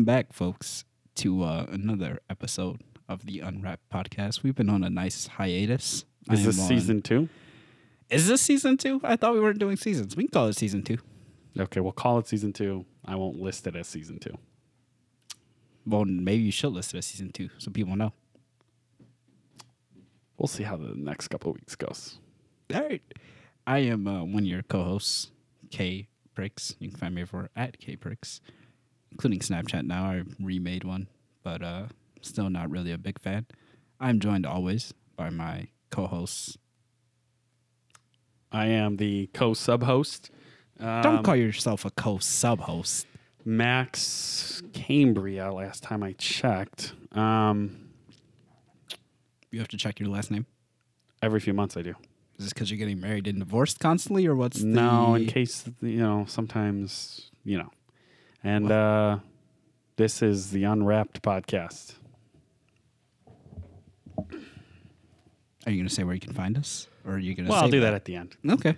welcome back, folks, to uh, another episode of the Unwrapped podcast. We've been on a nice hiatus. I Is am this on- season two? Is this season two? I thought we weren't doing seasons. We can call it season two. Okay, we'll call it season two. I won't list it as season two. Well, maybe you should list it as season two so people know. We'll see how the next couple of weeks goes. All right. I am uh, one of your co-hosts, K Pricks. You can find me over at K Pricks, including Snapchat. Now I remade one, but uh, still not really a big fan. I'm joined always by my co-hosts. I am the co-sub host. Um, Don't call yourself a co-sub host. Max Cambria. Last time I checked, um, You have to check your last name. every few months I do. Is this because you're getting married and divorced constantly, or what's No, the? in case you know, sometimes you know, and uh, this is the Unwrapped podcast. Are you going to say where you can find us, or are you going to? Well, I'll do that at the end. Okay.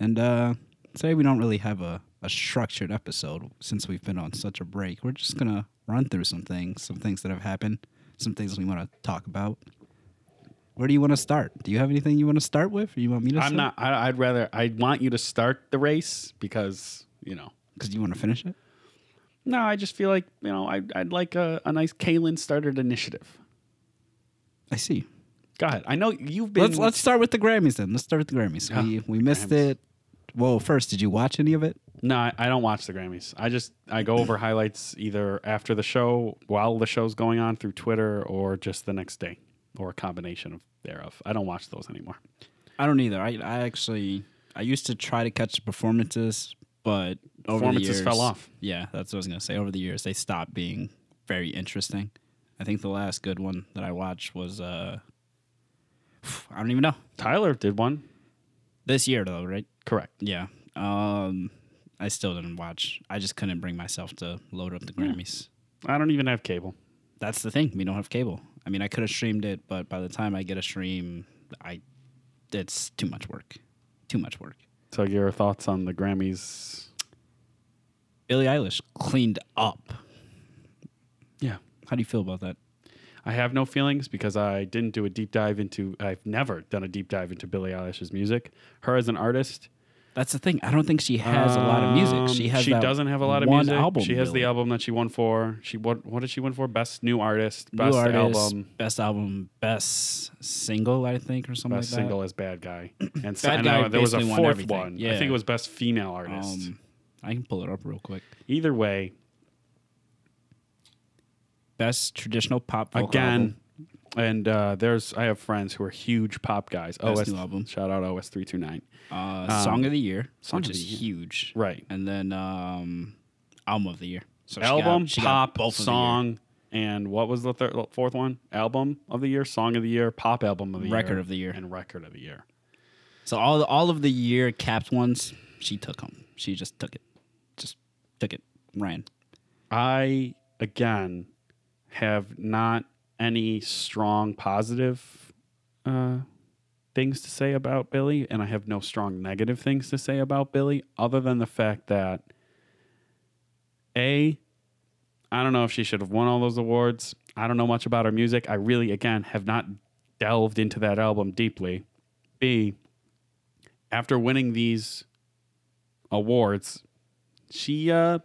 And uh today we don't really have a, a structured episode since we've been on such a break. We're just gonna run through some things, some things that have happened, some things we want to talk about. Where do you want to start? Do you have anything you want to start with, or you want me to? I'm not. I, I'd rather. I want you to start the race because you know. because you want to finish it. No, I just feel like you know. I, I'd like a, a nice Kalen started initiative. I see. Go ahead. I know you've been. Let's let's start with the Grammys then. Let's start with the Grammys. We we missed Grammys. it. Well, first, did you watch any of it? No, I, I don't watch the Grammys. I just I go over highlights either after the show, while the show's going on through Twitter, or just the next day, or a combination of thereof. I don't watch those anymore. I don't either. I I actually I used to try to catch the performances, but over the Performances years, fell off. Yeah, that's what I was gonna say. Over the years, they stopped being very interesting. I think the last good one that I watched was uh, I don't even know Tyler did one. this year though, right? Correct. Yeah. Um, I still didn't watch. I just couldn't bring myself to load up the Grammys. I don't even have cable. That's the thing. We don't have cable. I mean, I could have streamed it, but by the time I get a stream, I it's too much work. Too much work. So your thoughts on the Grammys? Billie Eilish cleaned up. Yeah. How do you feel about that? I have no feelings because I didn't do a deep dive into. I've never done a deep dive into Billie Eilish's music. Her as an artist, That's the thing. I don't think she has a lot of music. She Um, has. She doesn't have a lot of music. Album, she has really. the album that she won for. She what? What did she win for? Best new artist. New Best artist, album. best album, best single, I think, or something Best like single as Bad Guy. And so, Bad and, Guy uh, there was a fourth one. I think it was best female artist. Um, I can pull it up real quick. Either way, Best traditional pop vocal again. album. And uh, there's I have friends who are huge pop guys. Best OS new album. shout out OS three two nine. Uh, song of the year, Song which is Year. huge, Right. And then um, album of the year. So she album, got, she pop, both of the year. song, and what was the third, fourth one? Album of the year, song of the year, pop album of the year, Record of the year. and record of the year. So all the, all of the year capped ones, she took them. She just took it, took it, ran. I again have not any strong positive uh, things to say about Billie, and I have no strong negative things to say about Billie, other than the fact that a I don't know if she should have won all those awards. I don't know much about her music. I really, again, have not delved into that album deeply. B, after winning these awards, she uh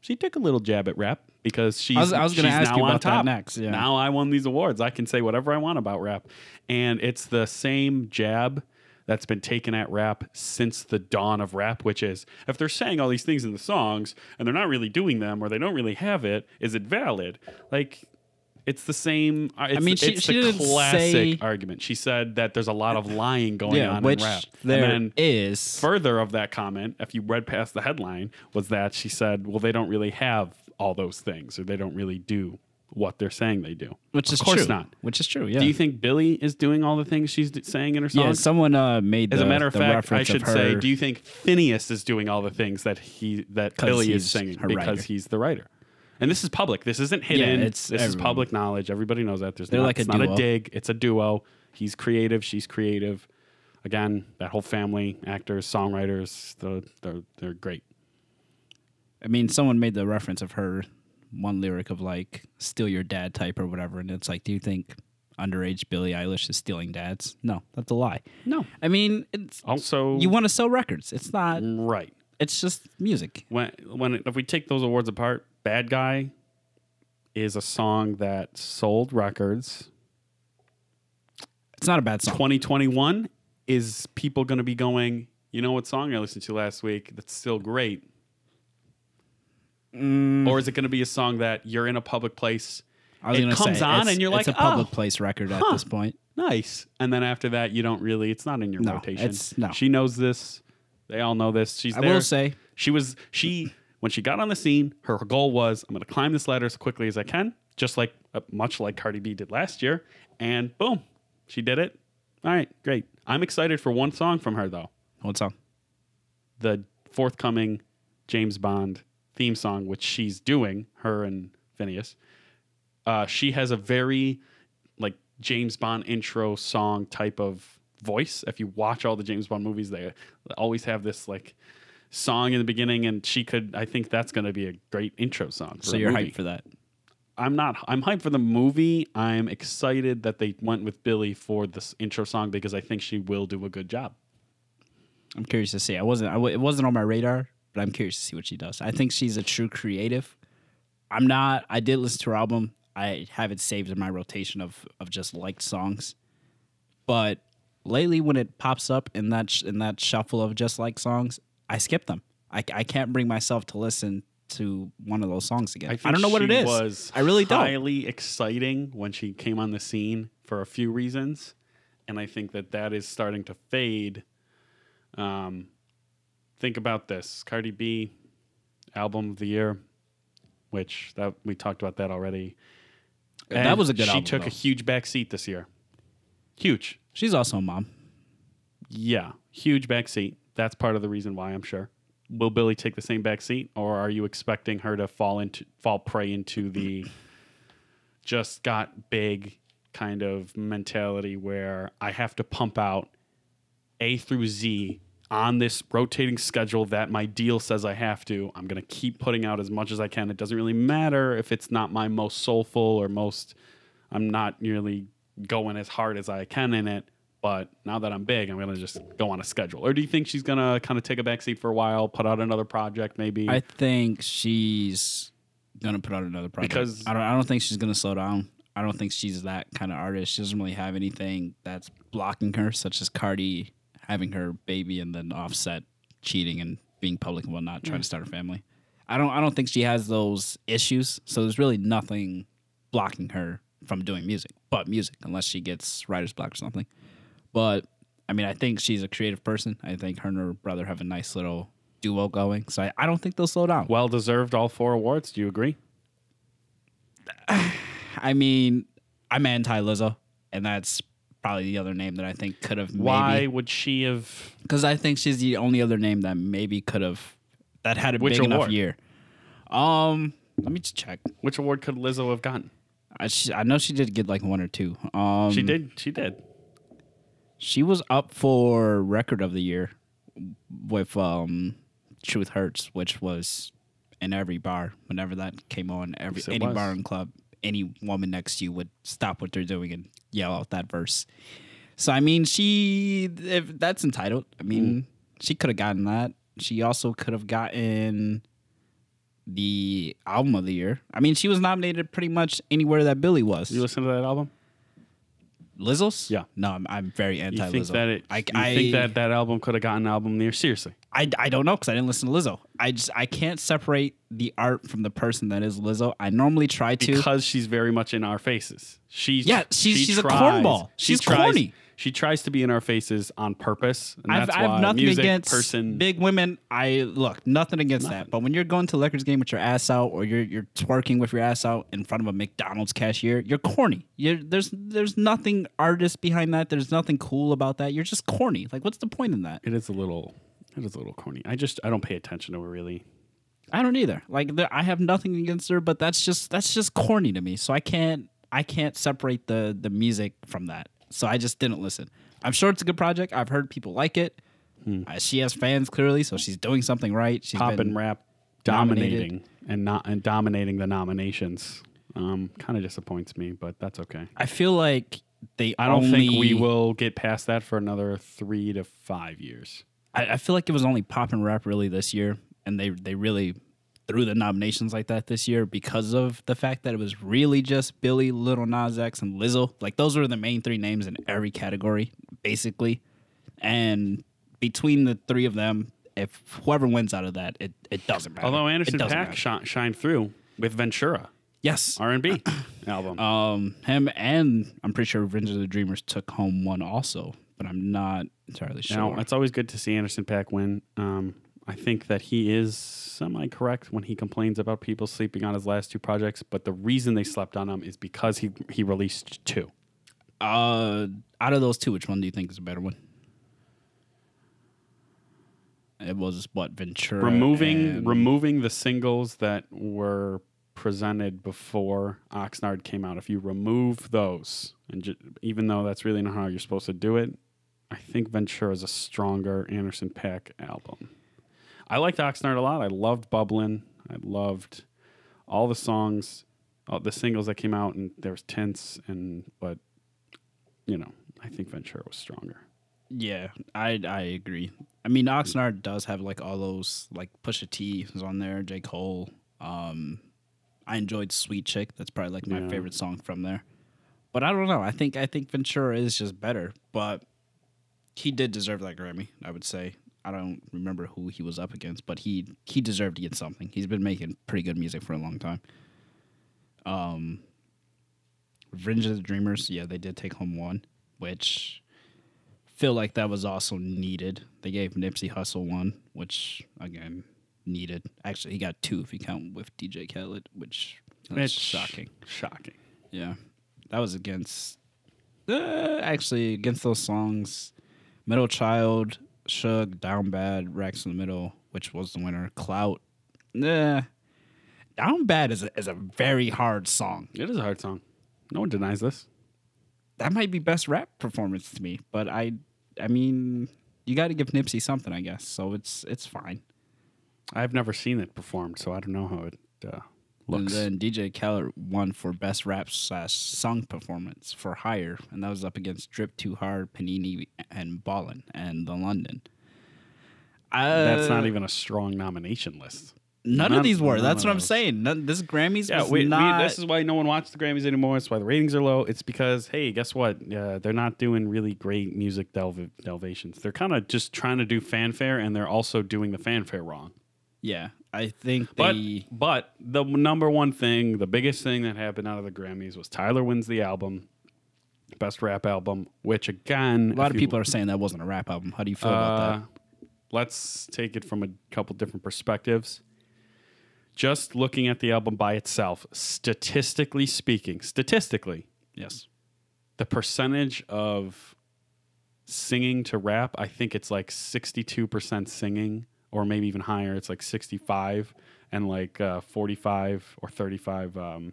she took a little jab at rap because she's I was, I was she's ask now you on top. next. Yeah. Now I won these awards. I can say whatever I want about rap. And it's the same jab that's been taken at rap since the dawn of rap, which is if they're saying all these things in the songs and they're not really doing them or they don't really have it, is it valid? Like, it's the same. uh, It's, mean, she- it's she the didn't classic say- argument. She said that there's a lot of lying going yeah, on which in rap. there and then is. further of that comment, if you read past the headline, was that she said, "Well, they don't really have all those things, or they don't really do what they're saying they do." which is of is course true. not. Which is true. Yeah. Do you think Billie is doing all the things she's d- saying in her song? yeah. Someone uh, made. As the, a matter of fact, I should say, do you think Finneas is doing all the things that he that Billie is singing because writer. he's the writer? And this is public. This isn't hidden. it's this is public knowledge. Everybody knows that. There's They're not, like a it's not a dig. It's a duo. He's creative. She's creative. Again, that whole family, actors, songwriters, the, they're they're great. I mean, someone made the reference of her one lyric of like "steal your dad" type or whatever, and it's like, do you think underage Billie Eilish is stealing dads? No, that's a lie. No. I mean, it's Also, you want to sell records. It's not. right It's just music. when when if we take those awards apart, "Bad Guy" is a song that sold records. It's not a bad song. 2021 is people going to be going. You know what song I listened to last week? That's still great. Mm. Or is it going to be a song that you're in a public place? I was it comes say, on and you're like, it's a public "Oh, place record at huh." this point. nice. And then after that, you don't really. It's not in your No, rotation. no. She knows this. They all know this. She's I there. will say, she was she when she got on the scene. Her goal was I'm going to climb this ladder as quickly as I can, just like uh, much like Cardi B did last year. And boom, she did it. All right, great. I'm excited for one song from her though. what song? the forthcoming James Bond theme song, which she's doing, her and Finneas. Uh, she has a very like James Bond intro song type of voice. If you watch all the James Bond movies, they always have this like song in the beginning, and she could. I think that's going to be a great intro song. For So you're movie. hyped for that. I'm not. I'm hyped for the movie. I'm excited that they went with Billie for this intro song because I think she will do a good job. I'm curious to see. I wasn't. I w- it wasn't on my radar, but I'm curious to see what she does. I think she's a true creative. I'm not. I did listen to her album. I have it saved in my rotation of of just liked songs, but lately when it pops up in that sh- in that shuffle of just like songs, I skip them. I, I can't bring myself to listen to one of those songs again. I, think don't know what it is. Was I really don't. highly exciting when she came on the scene for a few reasons, and I think that that is starting to fade. Um, think about this: Cardi B album of the year, which that we talked about that already. That was a good She album, took though. a huge back seat this year. Huge. She's also a mom. Yeah, huge back seat. That's part of the reason why I'm sure. Will Billie take the same back seat, or are you expecting her to fall into fall prey into the just got big kind of mentality where I have to pump out A through Z on this rotating schedule that my deal says I have to. I'm going to keep putting out as much as I can. It doesn't really matter if it's not my most soulful or most I'm not nearly going as hard as I can in it. But now that I'm big, I'm gonna just go on a schedule. Or do you think she's gonna kind of take a backseat for a while, put out another project, maybe? I think she's gonna put out another project Because- I don't. I don't think she's gonna slow down. I don't think she's that kind of artist. She doesn't really have anything that's blocking her, such as Cardi having her baby and then Offset cheating and being public and whatnot, trying to mm. start a family. I don't. I don't think she has those issues. So there's really nothing blocking her from doing music, but music, unless she gets writer's block or something. But I mean, I think she's a creative person. I think her and her brother have a nice little duo going. So I, I don't think they'll slow down. well deserved all four awards. Do you agree? I mean, I'm anti Lizzo, and that's probably the other name that I think could have Why would she have? because I think she's the only other name that maybe could have that had a Which big enough year. Um, let me just check. Which award could Lizzo have gotten? I, she, I know she did get like one or two. Um, She did. She did. She was up for record of the year with um, "Truth Hurts," which was in every bar whenever that came on. Every Yes, any was. bar and club, any woman next to you would stop what they're doing and yell out that verse. So I mean, she if that's entitled. I mean, Mm. she could have gotten that. She also could have gotten the album of the year. I mean, she was nominated pretty much anywhere that Billie was. You listen to that album? Lizzo's? Yeah. No, I'm, I'm very You anti think that it? I, you I think that that album could have gotten an album near? Seriously, I, I don't know because I didn't listen to Lizzo. I just I can't separate the art from the person that is Lizzo. I normally try to. because she's very much in our faces. She's Yeah, she's- she she's a tries- cornball. she She's tries- corny. She tries to be in our faces on purpose, and I've, that's I have why nothing music against person. big women. I look nothing against that. But when you're going to Lakers game with your ass out, or you're you're twerking with your ass out in front of a McDonald's cashier, you're corny. You're, there's there's nothing artist behind that. There's nothing cool about that. You're just corny. Like what's the point in that? it is a little, it is a little corny. I just I don't pay attention to her really. I don't either. Like there, I have nothing against her, but that's just that's just corny to me. So I can't I can't separate the the music from that. So I just didn't listen. I'm sure it's a good project. I've heard people like it. Uh, she has fans clearly, so she's doing something right. She's Pop and rap nominated. dominating. and not and dominating the nominations. Um, kind of disappoints me, but that's okay. I feel like they. I don't think we will get past that for another three to five years. I, I feel like it was only pop and rap really this year, and they they really threw the nominations like that this year because of the fact that it was really just Billie, Lil Nas X, and Lizzo. Like those were the main three names in every category, basically. And between the three of them, if whoever wins out of that, it, it doesn't matter. Although Anderson .Paak shi- shined through with Ventura yes, R and B album. um, him and I'm pretty sure Revenge of the Dreamers took home one also, but I'm not entirely sure. Now, it's always good to see Anderson .Paak win. Um, I think that he is semi correct when he complains about people sleeping on his last two projects, but the reason they slept on him is because he he released two. Uh, out of those two, which one do you think is a better one? It was what Ventura removing removing the singles that were presented before Oxnard came out. If you remove those, and ju- even though that's really not how you're supposed to do it, I think Ventura is a stronger Anderson .Paak album. I liked Oxnard a lot. I loved Bubbling. I loved all the songs, all the singles that came out, and there was Tints and but you know, I think Ventura was stronger. Yeah, I I agree. I mean, Oxnard does have like all those like Pusha T is on there, J Cole. Um, I enjoyed Sweet Chick. That's probably like my Yeah. favorite song from there. But I don't know. I think I think Ventura is just better. But he did deserve that Grammy. I would say. I don't remember who he was up against, but he he deserved to get something. He's been making pretty good music for a long time. Um, Revenge of the Dreamers, yeah, they did take home one, which feel like that was also needed. They gave Nipsey Hussle one, which again needed. Actually, he got two if you count with DJ Khaled, which that's It's shocking. Shocking. Yeah, that was against. Uh, actually, against those songs, Middle Child, Suge, Down Bad, Racks in the Middle, which was the winner. Clout, nah. Down Bad is a, is a very hard song. It is a hard song. No one denies this. That might be best rap performance to me, but I, I mean, you got to give Nipsey something, I guess. So it's it's fine. I've never seen it performed, so I don't know how it uh, looks. And then DJ Khaled won for best rap slash song performance for Higher, and that was up against Drip Too Hard, Panini, and Ballin, and the London. Uh, That's not even a strong nomination list. None, none- of these were. That's what I'm saying. None, this Grammys Yeah, we, we, this is why no one watches the Grammys anymore. It's why the ratings are low. It's because hey, guess what? Uh, they're not doing really great music delv- delvations. They're kind of just trying to do fanfare, and they're also doing the fanfare wrong. Yeah, I think But they. but the number one thing, the biggest thing that happened out of the Grammys was Tyler wins the album, best rap album. Which again, a lot of you- people are saying that wasn't a rap album. How do you feel about Uh, that? Let's take it from a couple different perspectives. Just looking at the album by itself, statistically speaking, statistically, Yes. the percentage of singing to rap, I think it's like 62% singing, or maybe even higher. It's like 65 and like uh, 45 or 35 um,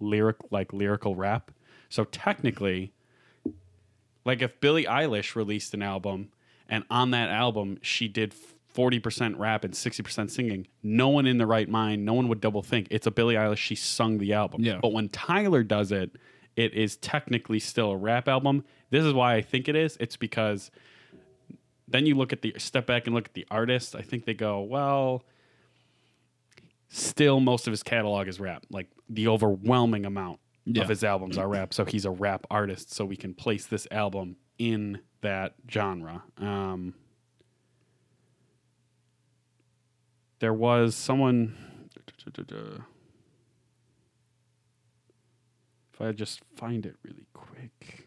lyric, like lyrical rap. So technically, like if Billie Eilish released an album and on that album she did 40% rap and 60% singing, no one in the right mind, no one would double think it's a Billie Eilish. She sung the album. Yeah. But when Tyler does it, it is technically still a rap album. This is why I think it is. It's because then you look at the step back and look at the artist. I think they go, well, still most of his catalog is rap. Like the overwhelming amount Yeah. of his albums are rap. So he's a rap artist. So we can place this album in that genre. Um, there was someone. If I just find it really quick.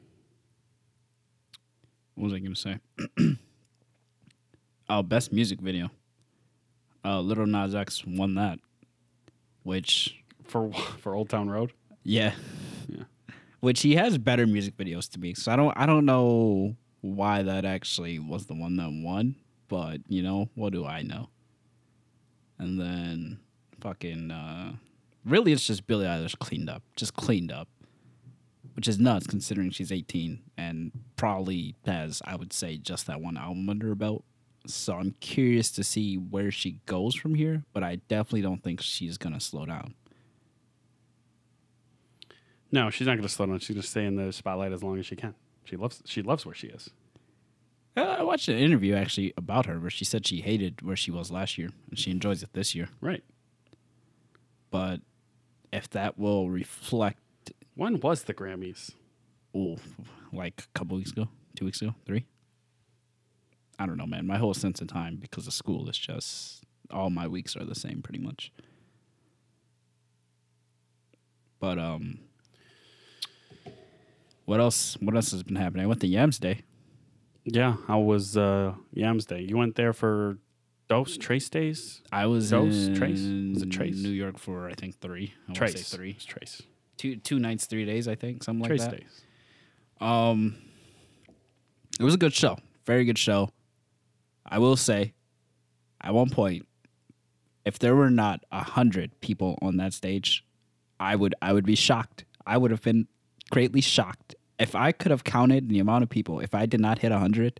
What was I going to say? oh, best music video. Uh, Lil Nas X won that, which For for Old Town Road. yeah, Yeah. which he has better music videos to me. So I don't I don't know why that actually was the one that won, but you know what do I know? And then fucking uh, really it's just Billie Eilish cleaned up, just cleaned up, which is nuts considering she's 18 and probably has I would say just that one album under her belt. So I'm curious to see where she goes from here, but I definitely don't think she's gonna slow down. No, she's not going to slow down. She's going to stay in the spotlight as long as she can. She loves she loves where she is. Uh, I watched an interview actually about her where she said she hated where she was last year and she enjoys it this year. Right. But if that will reflect, When was the Grammys? oh, like a couple weeks ago, two weeks ago, three. I don't know, man. My whole sense of time because of school is just all my weeks are the same pretty much. But um, what else? What else has been happening? I went to Yams Day. Yeah, how was uh, Yams Day? You went there for Dose Trace Days? I was Dose? in Trace? Was it Trace? New York for I think three. I Trace. say three. It's Trace. Two two nights, three days. I think something Trace like that. Days. Um, it was a good show. Very good show. I will say, at one point, if there were not a hundred people on that stage, I would I would be shocked. I would have been greatly shocked if I could have counted the amount of people. If I did not hit a hundred,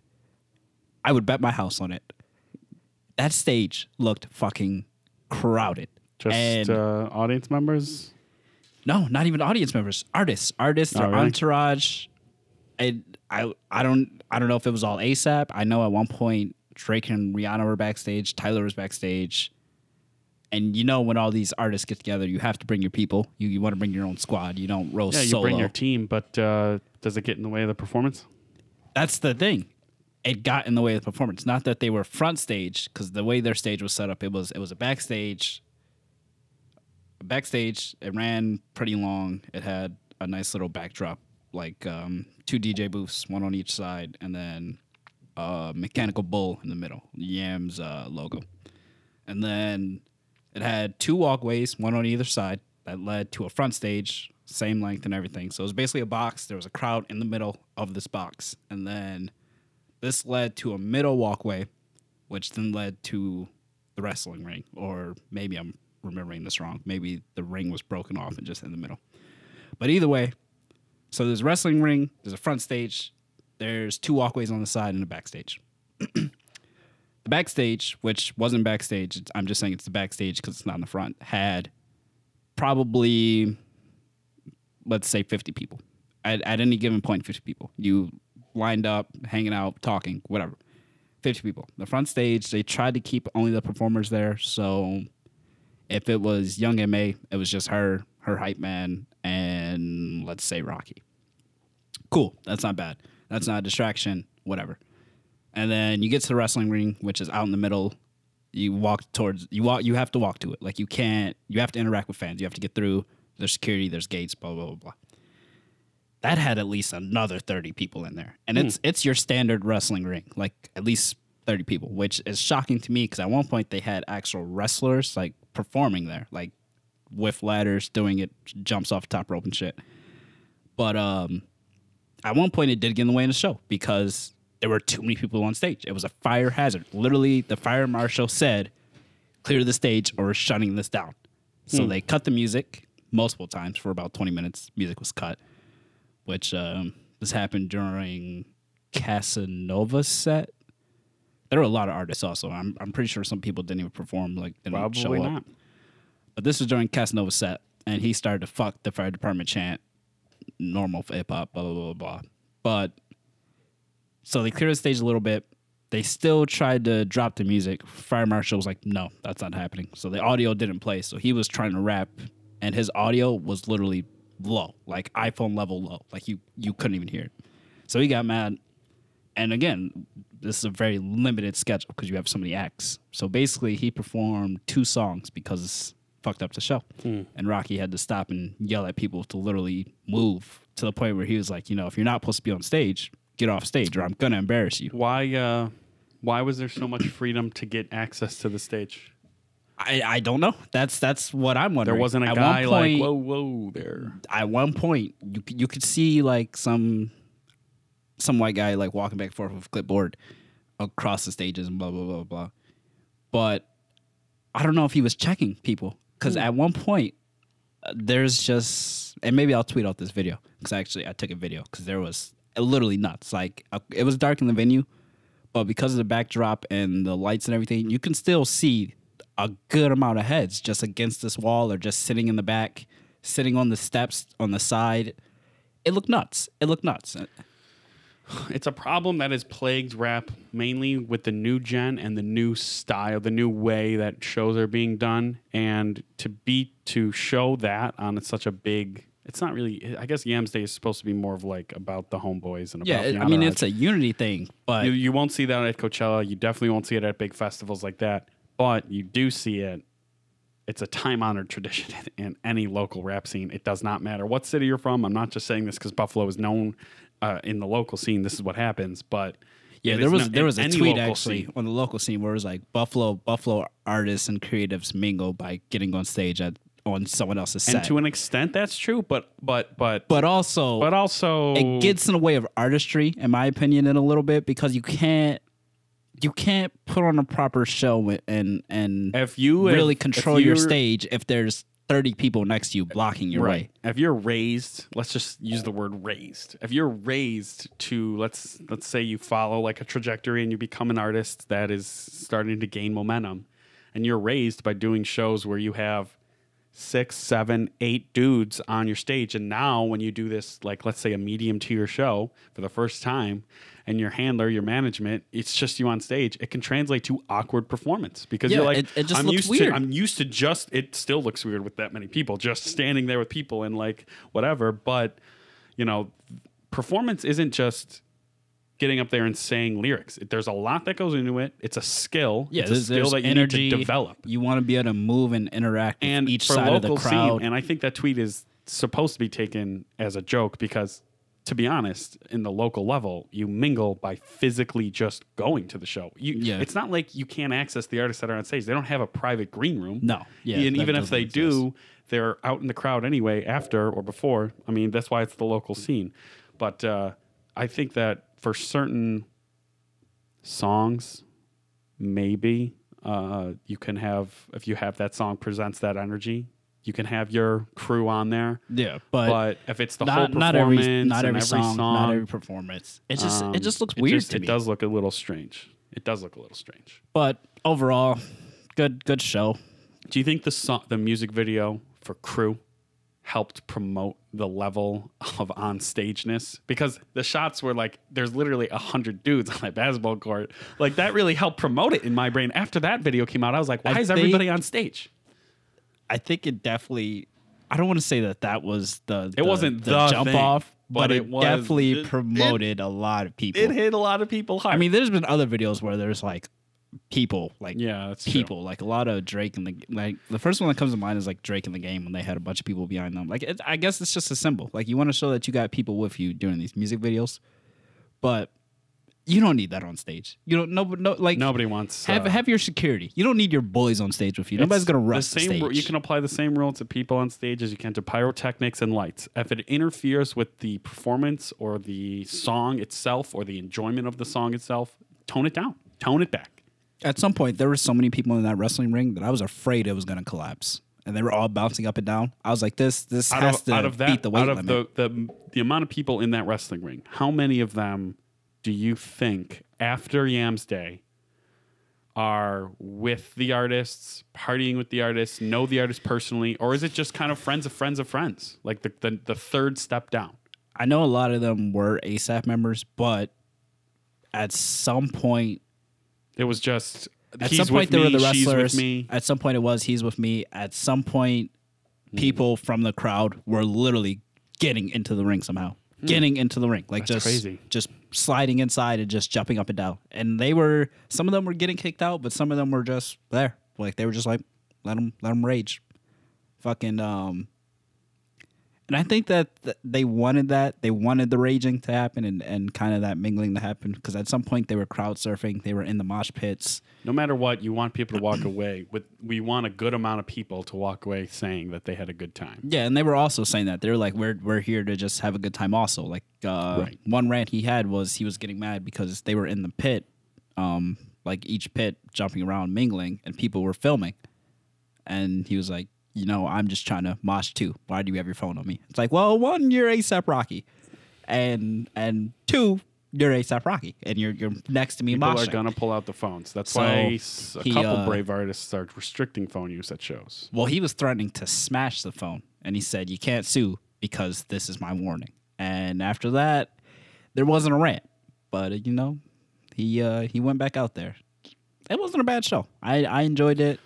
I would bet my house on it. That stage looked fucking crowded. Just And- uh, audience members? No, not even audience members. Artists, artists, Oh, or really? entourage. I, I, I don't, I don't know if it was all ASAP. I know at one point Drake and Rihanna were backstage. Tyler was backstage. And you know when all these artists get together, you have to bring your people. You, you want to bring your own squad. You don't roll Yeah, you solo. bring your team, but uh, does it get in the way of the performance? That's the thing. It got in the way of the performance. Not that they were front stage, because the way their stage was set up, it was it was a backstage. Backstage, it ran pretty long. It had a nice little backdrop, like um, two DJ booths, one on each side, and then a mechanical bull in the middle, Yams uh, logo. And then it had two walkways, one on either side, that led to a front stage, same length and everything. So it was basically a box. There was a crowd in the middle of this box. And then this led to a middle walkway, which then led to the wrestling ring. Or maybe I'm remembering this wrong. Maybe the ring was broken off and just in the middle. But either way, so there's wrestling ring, there's a front stage, there's two walkways on the side and a backstage. the backstage, which wasn't backstage, I'm just saying it's the backstage because it's not in the front, had probably, let's say, 50 people. At, at any given point, 50 people. You lined up, hanging out, talking, whatever. 50 people. The front stage, they tried to keep only the performers there. So if it was Young MA, it was just her, her hype man, and let's say Rocky. Cool. That's not bad. That's not a distraction, whatever. And then you get to the wrestling ring, which is out in the middle. You walk towards you walk you have to walk to it. Like you can't you have to interact with fans. You have to get through. There's security, there's gates, blah blah blah blah. That had at least another 30 people in there. And it's it's your standard wrestling ring, like at least 30 people, which is shocking to me because at one point they had actual wrestlers like performing there, like with ladders, doing it, jumps off top rope and shit. But um at one point it did get in the way of the show because there were too many people on stage. It was a fire hazard. Literally, the fire marshal said, "Clear the stage, or we're shutting this down." So they cut the music multiple times for about twenty minutes. Music was cut, which um, this happened during Casanova's set. There were a lot of artists also. I'm I'm pretty sure some people didn't even perform, like didn't show Probably up. not. But this was during Casanova's set, and he started to fuck the fire department chant, normal for hip hop, blah blah blah blah. But so they cleared the stage a little bit. They still tried to drop the music. Fire marshal was like, "No, that's not happening." So the audio didn't play. So he was trying to rap, and his audio was literally low, like iPhone level low, like you you couldn't even hear it. So he got mad, and again, this is a very limited schedule because you have so many acts. So basically, he performed two songs because fucked up the show, and Rocky had to stop and yell at people to literally move to the point where he was like, you know, if you're not supposed to be on stage, get off stage, or I'm gonna embarrass you. Why? Uh, why was there so much freedom to get access to the stage? I, I don't know. That's that's what I'm wondering. There wasn't a At guy one point, like, whoa, whoa, there. at one point you you could see like some some white guy like walking back and forth with a clipboard across the stages and blah blah blah blah. But I don't know if he was checking people because at one point uh, there's just and maybe I'll tweet out this video because actually I took a video because there was literally nuts. Like uh, it was dark in the venue, but because of the backdrop and the lights and everything, you can still see a good amount of heads just against this wall or just sitting in the back, sitting on the steps on the side. It looked nuts. It looked nuts. It's a problem that has plagued rap mainly with the new gen and the new style, the new way that shows are being done. And to be to show that on such a big, it's not really. I guess Yams Day is supposed to be more of like about the homeboys and Yeah, about the it- I mean it's a unity thing, but You, you won't see that at Coachella. You definitely won't see it at big festivals like that. But you do see it. It's a time honored tradition in, in any local rap scene. It does not matter what city you're from. I'm not just saying this because Buffalo is known uh, in the local scene. This is what happens. But yeah, there was not- there was a tweet actually scene. on the local scene where it was like Buffalo Buffalo artists and creatives mingle by getting on stage at on someone else's And set. to an extent, that's true. But but but but also but also it gets in the way of artistry, in my opinion, in a little bit because you can't you can't put on a proper show and and if you really if- control if your stage if there's 30 people next to you blocking your right. way. If you're raised, let's just use the word raised. If you're raised to let's let's say you follow like a trajectory and you become an artist that is starting to gain momentum, and you're raised by doing shows where you have six, seven, eight dudes on your stage, and now when you do this, like let's say a medium tier show for the first time, and your handler, your management, it's just you on stage, it can translate to awkward performance because Yeah, you're like, it- it just I'm looks used weird. to, I'm used to just it still looks weird with that many people just standing there with people and like whatever but you know performance isn't just getting up there and saying lyrics. There's a lot that goes into it. It's a skill. Yeah, it's a skill that you energy. need to develop. You want to be able to move and interact and with each side of the crowd. scene and i think that tweet is supposed to be taken as a joke because to be honest in the local level you mingle by physically just going to the show. You, Yeah. it's not like you can't access the artists that are on stage. They don't have a private green room. No, yeah, and even if they exist. do they're out in the crowd anyway after or before. I mean that's why it's the local scene. But uh, i think that for certain songs maybe uh, you can have if you have that song presents that energy you can have your crew on there yeah, but, but if it's the whole not, performance not every not every, every song, song, not every performance. It just um, it just looks it weird just- it me. does look a little strange it does look a little strange But overall, good good show. Do you think the song, the music video for Crew helped promote the level of on stageness? Because the shots were like, there's literally a hundred dudes on that basketball court. Like that really helped promote it in my brain. After that video came out, I was like, why I is think- everybody on stage? I think it definitely. I don't want to say that that was the. It the- wasn't the, the jump thing, off, but but, it it, was- definitely it- it- promoted a lot of people. It hit a lot of people hard. I mean, there's been other videos where there's like people, like yeah, that's true. people, like a lot of Drake and the like. The first one that comes to mind is like Drake in the game when they had a bunch of people behind them. Like, it, I guess it's just a symbol. Like, you want to show that you got people with you doing these music videos, but you don't need that on stage. You don't. No, no, like Nobody wants have uh, have your security. You don't need your boys on stage with you. Nobody's gonna rush the, same. stage. You can apply the same rule to people on stage as you can to pyrotechnics and lights. If it interferes with the performance or the song itself or the enjoyment of the song itself, tone it down. Tone it back. At some point, there were so many people in that wrestling ring that I was afraid it was gonna collapse, and they were all bouncing up and down. I was like, this this Out has of, to out of that, beat the weight out of limit. the, the the amount of people in that wrestling ring, how many of them do you think after Yams Day are with the artists, partying with the artists, know the artists personally, or is it just kind of friends of friends of friends, like the the, the third step down? I know a lot of them were ASAP members, but at some point, It was just at some point they me, were the wrestlers. me. At some point, it was he's with me. At some point, people from the crowd were literally getting into the ring somehow, getting into the ring, like. That's just crazy. just sliding inside and just jumping up and down. And they were some of them were getting kicked out, but some of them were just there, like they were just like let them let them rage, fucking um. And I think that th- they wanted that. They wanted the raging to happen and, and kind of that mingling to happen because at some point they were crowd surfing. They were in the mosh pits. No matter what, you want people to walk away with. We want a good amount of people to walk away saying that they had a good time. Yeah, and they were also saying that They were like, we're we're here to just have a good time. Also, like uh, Right. one rant he had was he was getting mad because they were in the pit, um, like each pit jumping around mingling, and people were filming, and he was like, you know, I'm just trying to mosh too. Why do you have your phone on me? It's like, well, one, you're ASAP Rocky, and and two, you're ASAP Rocky, and you're you're next to me People moshing. are gonna pull out the phones. That's So, why a he, couple uh, brave artists are restricting phone use at shows. Well, he was threatening to smash the phone, and he said, "You can't sue because this is my warning." And after that, there wasn't a rant, but uh, you know, he uh, he went back out there. It wasn't a bad show. I I enjoyed it.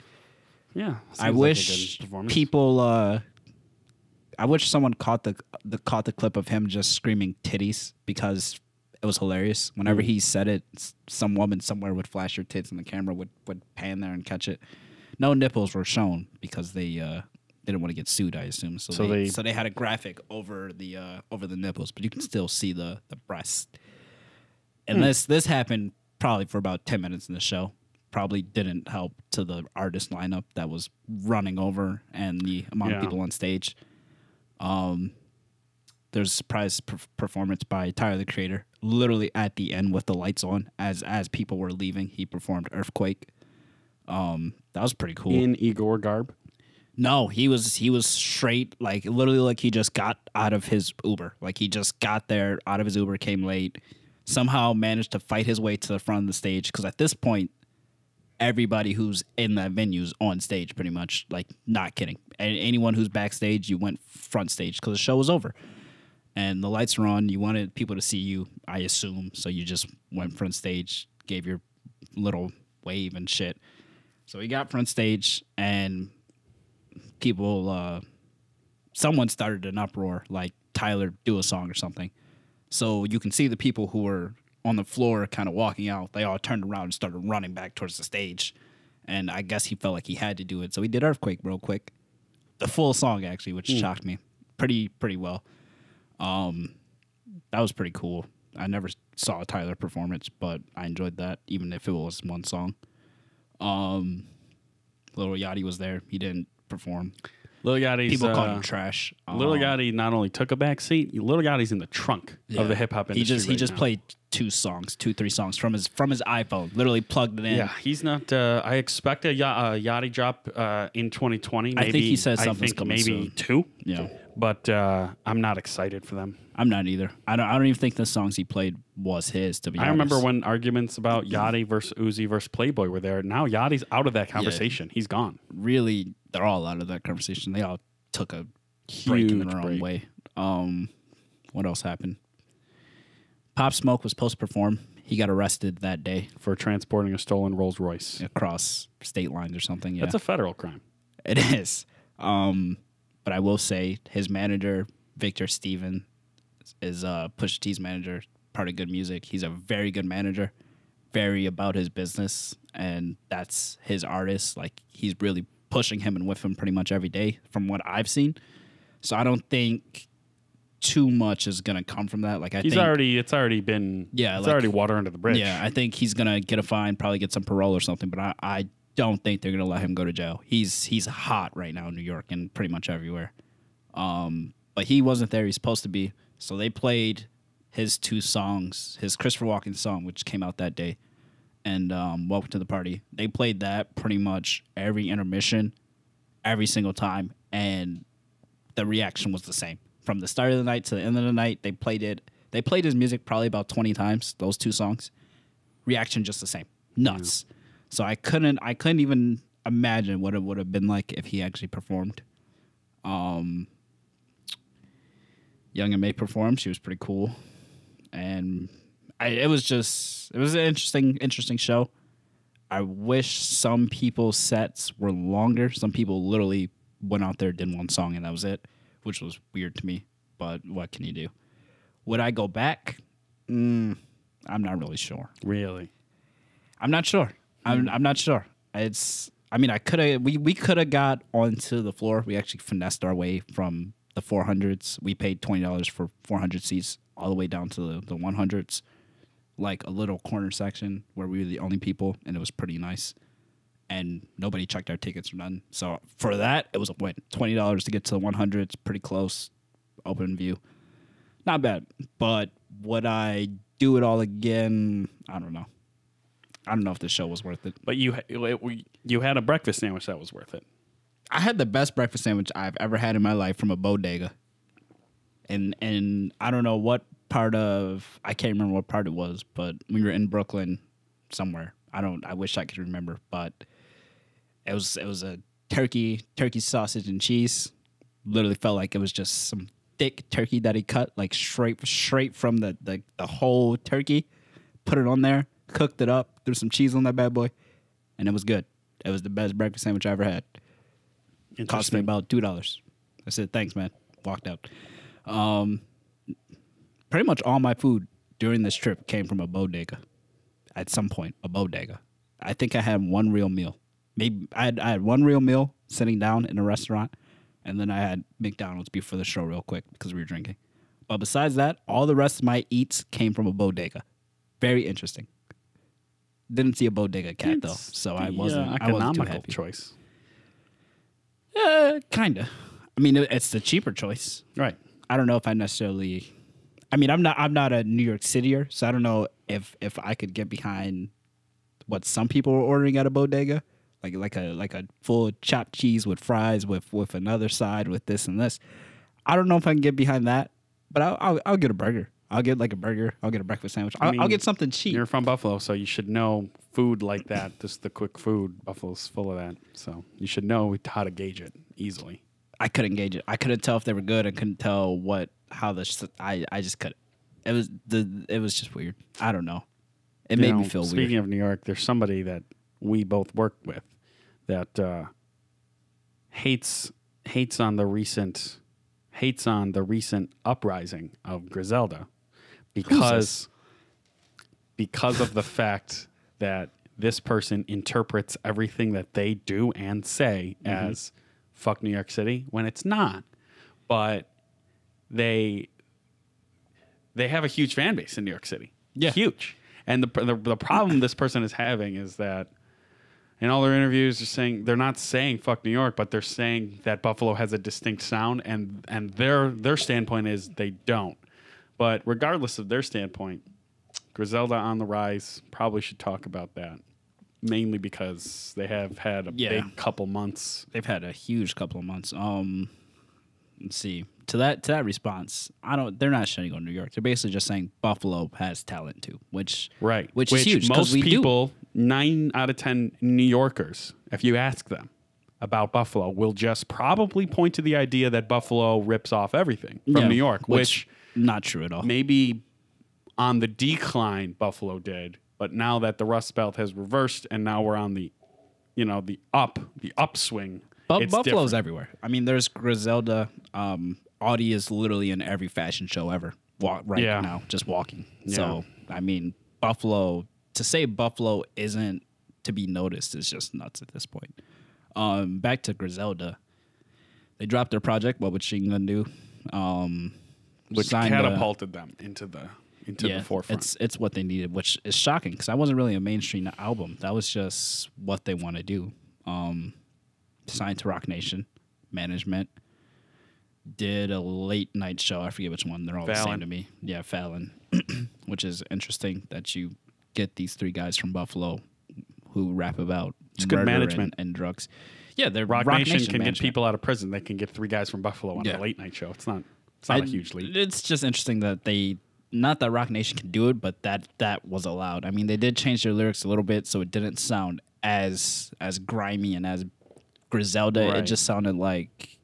Yeah, I seems like wish people. Uh, I wish someone caught the the caught the clip of him just screaming titties because it was hilarious. Whenever Mm. he said it, some woman somewhere would flash her tits, and the camera would would pan there and catch it. No nipples were shown because they uh, they didn't want to get sued. I assume so. So they, they- so they had a graphic over the uh, over the nipples, but you can still see the the breast. And Hmm. this this happened probably for about ten minutes in the show. Probably didn't help to the artist lineup that was running over and the amount Yeah. of people on stage. Um, there's a surprise per- performance by Tyler the Creator. Literally at the end with the lights on, as as people were leaving, he performed Earthquake. Um, that was pretty cool. in Igor garb. No, he was he was straight like literally like he just got out of his Uber. Like he just got there out of his Uber, came late, somehow managed to fight his way to the front of the stage because at this point everybody who's in that venue's on stage pretty much like not kidding. Anyone who's backstage, you went front stage cuz the show was over. And the lights were on, you wanted people to see you, I assume, so you just went front stage, gave your little wave and shit. So he got front stage and people uh someone started an uproar like Tyler do a song or something. So you can see the people who were on the floor kind of walking out. They all turned around and started running back towards the stage. And I guess he felt like he had to do it. So he did Earthquake real quick. The full song actually, which shocked me. Pretty pretty well. Um that was pretty cool. I never saw a Tyler performance, but I enjoyed that even if it was one song. Um Lil Yachty was there. He didn't perform. Lil Yachty's People call uh, him trash. Lil Um, Yachty not only took a back seat, Lil Yachty's in the trunk Yeah. of the hip hop He industry. just he right just now. played two songs, two three songs from his from his iPhone. Literally plugged it in. Yeah, he's not. Uh, I expect a ya- uh, Yachty drop uh, in 2020. Maybe, I think he says I something's think coming maybe soon. two. Yeah. But uh, I'm not excited for them. I'm not either. I don't. I don't even think the songs he played was his. To be. I honest, remember when arguments about Yachty versus Uzi versus Playboi were there. Now Yachty's out of that conversation. He's gone. really they're all out of that conversation. They all took a break in their own break. way. Um, what else happened? Pop Smoke was supposed to perform. He got arrested that day for transporting a stolen Rolls Royce. across state lines or something. Yeah, That's a federal crime. It is. Um, but I will say his manager, Victor Steven, is uh Pusha T's manager, part of Good Music. He's a very good manager, very about his business, and that's his artist. Like he's really pushing him and with him pretty much every day from what I've seen. So I don't think too much is gonna come from that. Like I He's think already. It's already been. Yeah, It's like- already water under the bridge. yeah, I think he's gonna get a fine, probably get some parole or something. But I, I don't think they're gonna let him go to jail. He's he's hot right now in New York and pretty much everywhere. Um, but he wasn't there. He's supposed to be. So they played his two songs, his Christopher Walking song, which came out that day, and um, Welcome to the Party. They played that pretty much every intermission, every single time, and the reaction was the same from the start of the night to the end of the night. They played it. They played his music probably about twenty times. Those two songs, reaction just the same, nuts. So I couldn't. I couldn't even imagine what it would have been like if he actually performed. Um, Young MA performed. She was pretty cool, and I, it was just it was an interesting interesting show. I wish some people's sets were longer. Some people literally went out there, did one song, and that was it, which was weird to me. But what can you do? Would I go back? Mm, I'm not really sure. Really. I'm not sure. I'm I'm not sure. It's I mean I could have we we could have got onto the floor. We actually finessed our way from the 400s. We paid twenty dollars for 400 seats all the way down to the the 100s, like a little corner section where we were the only people, and it was pretty nice. And nobody checked our tickets or none. So for that, it was a win. Twenty dollars to get to the 100s, pretty close, open view. Not bad, but would I do it all again? I don't know. I don't know if the show was worth it. But you you had a breakfast sandwich that was worth it. I had the best breakfast sandwich I've ever had in my life from a bodega. and and I don't know what part of I can't remember what part it was, but we were in Brooklyn somewhere. I don't. I wish I could remember, but it was it was a turkey turkey sausage and cheese. Literally felt like it was just some thick turkey that he cut like straight straight from the the, the whole turkey. Put it on there, cooked it up, threw some cheese on that bad boy, and it was good. It was the best breakfast sandwich I ever had. It cost me about two dollars. I said thanks, man. Walked out. Um, pretty much all my food during this trip came from a bodega. At some point, a bodega. I think I had one real meal. Maybe I had, I had one real meal sitting down in a restaurant, and then I had McDonald's before the show real quick because we were drinking. But besides that, all the rest of my eats came from a bodega. Very interesting. Didn't see a bodega cat though, It's so I wasn't. uh, I wasn't too economical happy. choice. Uh, kinda. I mean, it's the cheaper choice. Right. I don't know if I necessarily. I mean, I'm not. I'm not a New York Cityer, so I don't know if if I could get behind what some people were ordering at a bodega, like like a like a full chopped cheese with fries with with another side with this and this. I don't know if I can get behind that, but I'll I'll, I'll get a burger. I'll get like a burger. I'll get a breakfast sandwich. I'll, I'll get something cheap. You're from Buffalo, so you should know food like that. Just the quick food. Buffalo's full of that, so you should know how to gauge it easily. I couldn't gauge it. I couldn't tell if they were good. I couldn't tell what how the sh- I I just couldn't. It was the it was just weird. I don't know. It You made know, me feel Speaking weird. of New York, there's somebody that we both worked with that uh, hates hates on the recent hates on the recent uprising of Griselda because because of the fact that this person interprets everything that they do and say Mm-hmm. as fuck New York City when it's not. But they they have a huge fan base in New York City. Yeah. Huge. And the, the the problem this person is having is that in all their interviews they're saying they're not saying fuck New York, but they're saying that Buffalo has a distinct sound and and their their standpoint is they don't. But regardless of their standpoint, Griselda on the rise probably should talk about that. Mainly because they have had a Yeah. big couple months. They've had a huge couple of months. Um, see. To that to that response, I don't. They're not shitting on New York. They're basically just saying Buffalo has talent too, which Right. which, is huge. Most we do. people, nine out of 10 New Yorkers, if you ask them about Buffalo, will just probably point to the idea that Buffalo rips off everything from Yeah, New York, which, not true at all. maybe on the decline Buffalo did, but now that the Rust Belt has reversed and now we're on the, you know, the up, the upswing. Bu- Buffalo's different. everywhere. I mean, there's Griselda. Um, Audie is literally in every fashion show ever. Walk right Yeah. now, just walking. So I mean, Buffalo. To say Buffalo isn't to be noticed is just nuts at this point. Um, back to Griselda. They dropped their project. What would she gonna do? Um, which signed a- catapulted them into the into the forefront. It's it's what they needed, which is shocking because I wasn't really a mainstream album. That was just what they want to do. Um, signed to Roc Nation management. Did a late night show. I forget which one. They're all the same to me. Yeah, Fallon, which is interesting that you get these three guys from Buffalo who rap about it's good management. and, and drugs. Yeah, they're Roc, Nation, can get people out of prison. They can get three guys from Buffalo on Yeah. a late night show. It's not. It's not a I- huge leap. It's just interesting that they not that Roc Nation can do it, but that that was allowed. I mean, they did change their lyrics a little bit so it didn't sound as as grimy and as Griselda. It just sounded like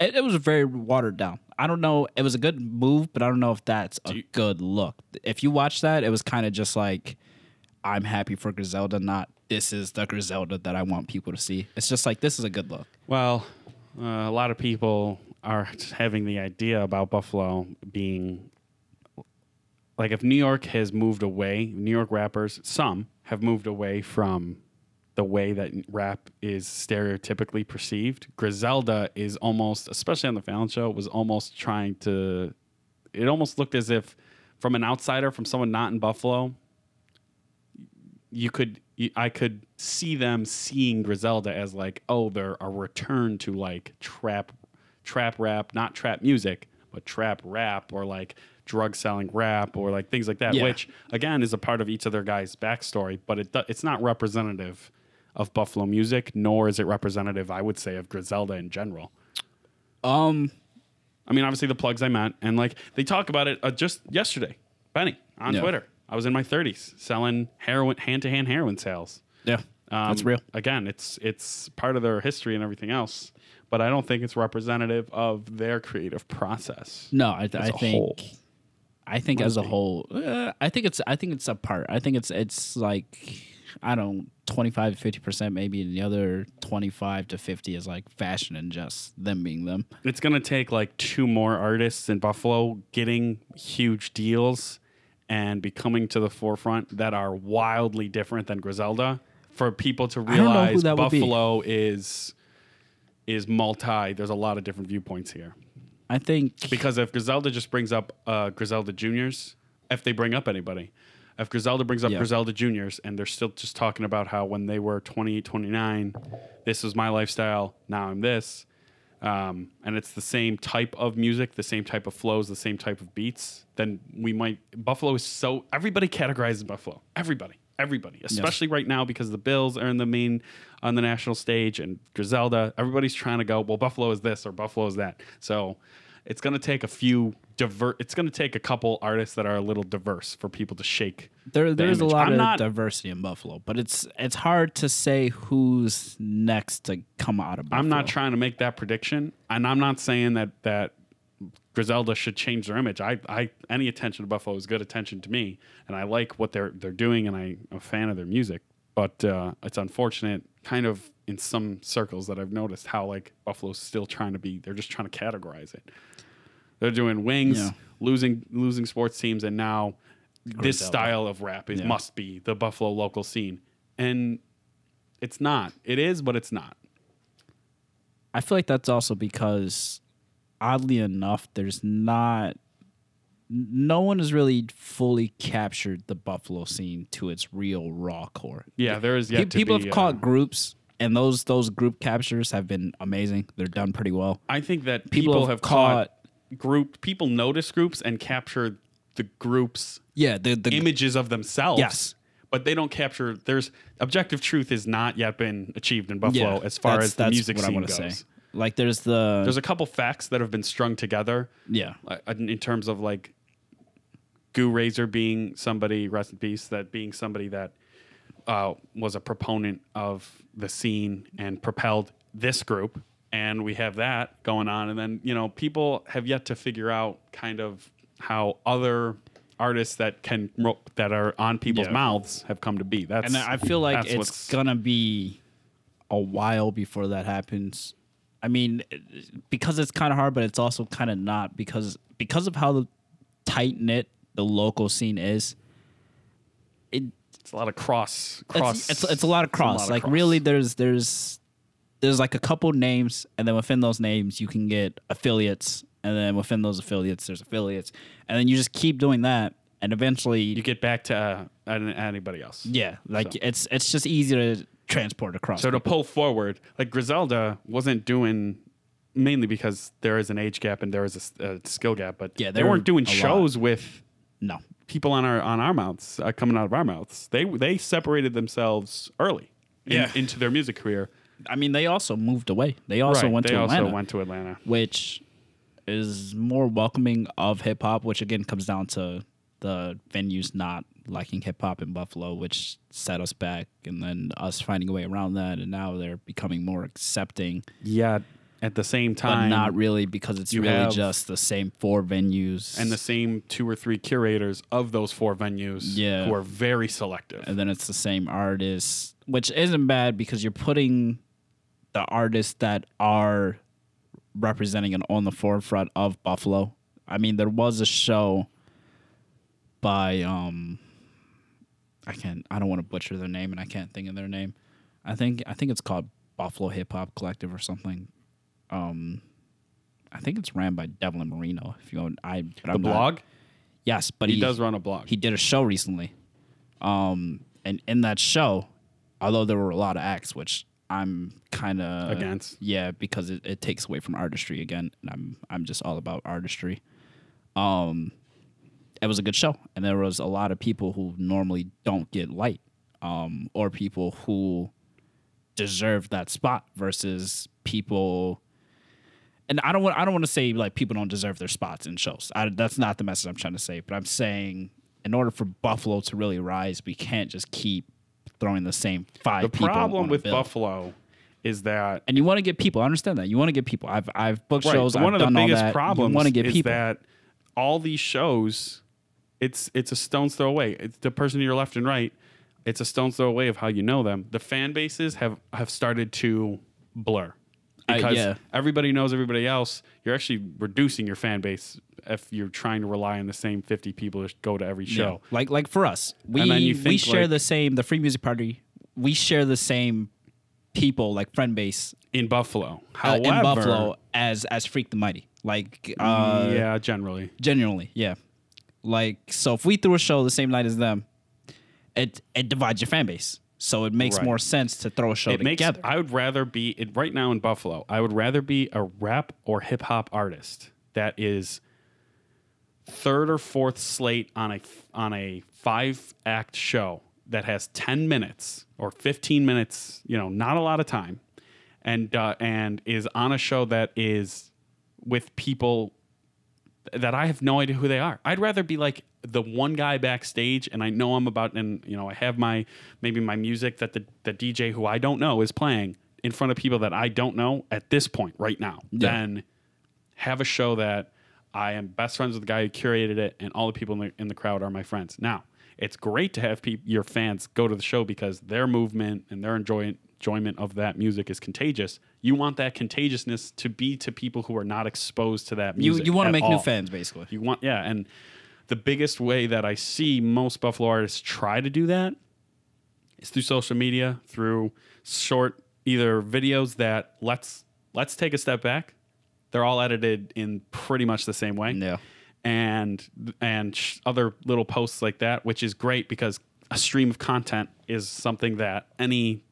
it, it was very watered down. I don't know. It was a good move, but I don't know if that's a you- good look. If you watch that, it was kind of just like I'm happy for Griselda, not this is the Griselda that I want people to see. It's just like this is a good look. Well, uh, a lot of people are having the idea about Buffalo being like if New York has moved away, New York rappers, some have moved away from the way that rap is stereotypically perceived. Griselda is almost, especially on the Fallon show, was almost trying to. It almost looked as if, from an outsider, from someone not in Buffalo, you could I could see them seeing Griselda as like, oh, they're a return to like trap trap rap, not trap music, but trap rap or like drug selling rap or like things like that, Yeah. which again is a part of each of their guys' backstory, but it it's not representative of Buffalo music, nor is it representative, I would say, of Griselda in general. Um, I mean, obviously the plugs I met, and like they talk about it uh, just yesterday. Benny on Yeah. Twitter. I was in my 30s selling heroin, hand to hand heroin sales. Yeah, Um, that's real. Again, it's it's part of their history and everything else, but I don't think it's representative of their creative process. No, I, I a think whole. I think as a be. whole, uh, I think it's I think it's a part. I think it's it's like I don't 25 to 50 percent maybe, and the other 25 to 50 is like fashion and just them being them. It's gonna take like two more artists in Buffalo getting huge deals and becoming to the forefront that are wildly different than Griselda for people to don't know who realize that. Buffalo is is multi. There's a lot of different viewpoints here. I think Because if Griselda just brings up uh, Griselda Juniors, if they bring up anybody, if Griselda brings up Yeah. Griselda Juniors and they're still just talking about how when they were 28, 29, this was my lifestyle, now I'm this, um, and it's the same type of music, the same type of flows, the same type of beats, then we might. Buffalo is so. Everybody categorizes Buffalo. Everybody. Everybody. Especially right now because the Bills are in the main, on the national stage and Griselda. Everybody's trying to go, well, Buffalo is this or Buffalo is that. So it's going to take a few divert. It's going to take a couple artists that are a little diverse for people to shake. there there's a lot I'm of not- diversity in Buffalo, but it's it's hard to say who's next to come out of Buffalo. I'm not trying to make that prediction, and I'm not saying that that Griselda should change their image. I, I any attention to Buffalo is good attention to me, and I like what they're they're doing, and I'm a fan of their music. But uh, it's unfortunate, kind of in some circles that I've noticed how like Buffalo's still trying to be. They're just trying to categorize it. They're doing wings, Yeah. losing losing sports teams, and now this Griselda. style of rap is Yeah. must be the Buffalo local scene, and it's not. It is, but it's not. I feel like that's also because, oddly enough, there's not. No one has really fully captured the Buffalo scene to its real raw core. Yeah, there is Pe- yet to people be, have uh, caught groups, and those those group captures have been amazing. They're done pretty well. I think that People people, have have, caught, group. People notice groups and capture the groups' Yeah, the the images of themselves. Yes. but they don't capture. There's objective truth has not yet been achieved in Buffalo as far as the that's music what scene wanna goes. Like there's the There's a couple facts that have been strung together yeah uh, in in terms of like Goo Razor being somebody, rest in peace, that being somebody that uh, was a proponent of the scene and propelled this group. And we have that going on. And then, you know, people have yet to figure out kind of how other artists that can, that are on people's Yeah. mouths have come to be. That's, and I feel like it's gonna be a while before that happens. I mean, because it's kind of hard, but it's also kind of not because because of how tight knit the local scene is. It it's a lot of cross, cross. it's, it's it's a lot of cross. lot of like cross. really, there's there's there's like a couple names, and then within those names, you can get affiliates, and then within those affiliates, there's affiliates, and then you just keep doing that, and eventually, you get back to uh, anybody else. yeah, like So. it's it's just easy to transport across. So to pull forward, like Griselda wasn't doing mainly because there is an age gap and there is a skill gap, but Yeah, they weren't doing a lot. shows with no, people on our on our mouths uh, coming out of our mouths. They they separated themselves early in- Yeah. into their music career. I mean they also moved away. They also went to Atlanta. Right, went they to also Atlanta, went to Atlanta. which is more welcoming of hip hop, which again comes down to the venues not liking hip hop in Buffalo, which set us back, and then us finding a way around that, and now they're becoming more accepting, Yeah, at the same but time, not really because it's really just the same four venues and the same two or three curators of those four venues Yeah. who are very selective. and then it's the same artists, which isn't bad because you're putting the artists that are representing and on the forefront of Buffalo. I mean, there was a show by um I can't I don't want to butcher their name and I can't think of their name. I think I think it's called Buffalo Hip Hop Collective or something. Um I think it's ran by Devlin Marino. If you go, I but the I'm not- blog, yes, but he, does run a blog. he did a show recently. Um, and in that show, although there were a lot of acts, which I'm kind of Against. yeah, because it, it takes away from artistry again, and I'm I'm just all about artistry. Um, it was a good show, and there was a lot of people who normally don't get light, um, or people who deserve that spot versus people. and I don't want I don't want to say like people don't deserve their spots in shows. I, that's not the message I'm trying to say. But I'm saying in order for Buffalo to really rise, we can't just keep throwing the same five. The problem with bill. Buffalo is that and you want to get people. I understand that you want to get people. I've I've booked Right, shows. one I've of the biggest that. problems you want to get is people. that all these shows, it's it's a stone's throw away. It's the person to your left and right. It's a stone's throw away of how you know them. The fan bases have have started to blur Uh, because yeah. everybody knows everybody else. You're actually reducing your fan base if you're trying to rely on the same 50 people to go to every Yeah. show. Like like for us, we And then you we share like- the same. The free music party. We share the same people like friend base In Buffalo, uh, however, in Buffalo as as Freak the Mighty. Like uh, yeah, generally, genuinely, yeah. Like so, if we threw a show the same night as them, it it divides your fan base. So it makes Right. more sense to throw a show it makes. together. I would rather be it, right now in Buffalo. I would rather be a rap or hip hop artist that is third or fourth slate on a on a five act show that has ten minutes or fifteen minutes. You know, not a lot of time, and uh, and is on a show that is with people that I have no idea who they are. I'd rather be like the one guy backstage and I know I'm about and you know I have my maybe my music that the the DJ who I don't know is playing in front of people that I don't know at this point right now. Yeah. Then have a show that I am best friends with the guy who curated it and all the people in the, in the crowd are my friends. Now, it's great to have peop your fans go to the show because their movement and their enjoy- enjoyment of that music is contagious. You want that contagiousness to be to people who are not exposed to that music. you want to make new fans, basically. You want, yeah, and the biggest way that I see most Buffalo artists try to do that is through social media, through short either videos that let's let's take a step back. They're all edited in pretty much the same way, Yeah. and and sh- other little posts like that, which is great because a stream of content is something that any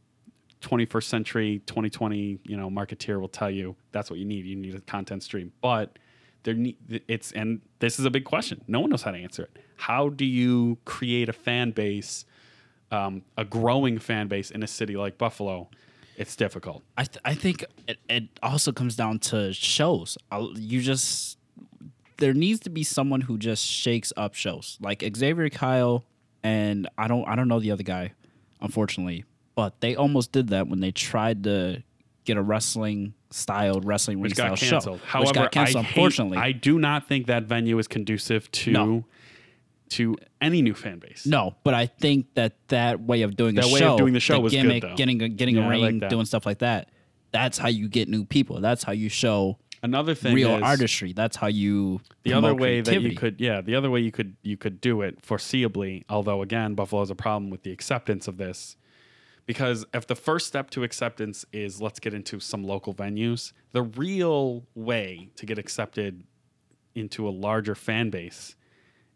21st century 2020 you know marketeer will tell you that's what you need you need a content stream but there it's and this is a big question. No one knows how to answer it. How do you create a fan base um, a growing fan base in a city like buffalo? It's difficult. I th- I think it, it also comes down to shows. I'll, you just there needs to be someone who just shakes up shows. Like Xavier Kyle and I don't I don't know the other guy, unfortunately, but they almost did that when they tried to get a wrestling styled wrestling which ring style show, however which got canceled. I hate- unfortunately, i do not think that venue is conducive to No. to any new fan base No, but I think that that way of doing That a way of show, doing the show was good, gimmick, though. getting a, getting Yeah, a ring, like doing stuff like that. That's how you get new people. That's how you show another thing real is, artistry. That's how you the other way that you could yeah the other way you could you could do it foreseeably although again buffalo has a problem with the acceptance of this because if the first step to acceptance is let's get into some local venues the real way to get accepted into a larger fan base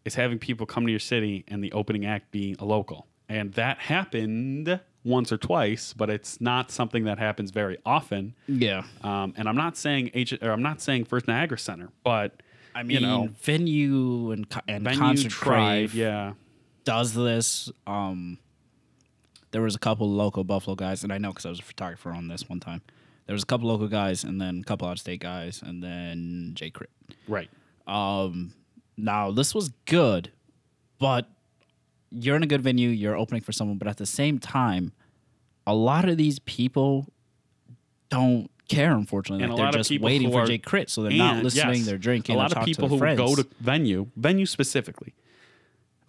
is having people come to your city and the opening act be a local and that happened once or twice but it's not something that happens very often Yeah. um, and I'm not saying H- or I'm not saying First Niagara Center, but I mean, you know, venue and co- and venue concert tried, Crave yeah. does this. Um, there was a couple local Buffalo guys, and I know because I was a photographer on this one time. There was a couple local guys, and then a couple out of state guys, and then Jay Crit. Right. Um, now this was good, but you're in a good venue. You're opening for someone, but at the same time, a lot of these people don't care. Unfortunately, And like a they're lot of just people waiting for are- Jay Crit, so they're not listening. yes, They're drinking. A lot of people who their go to venue, venue specifically,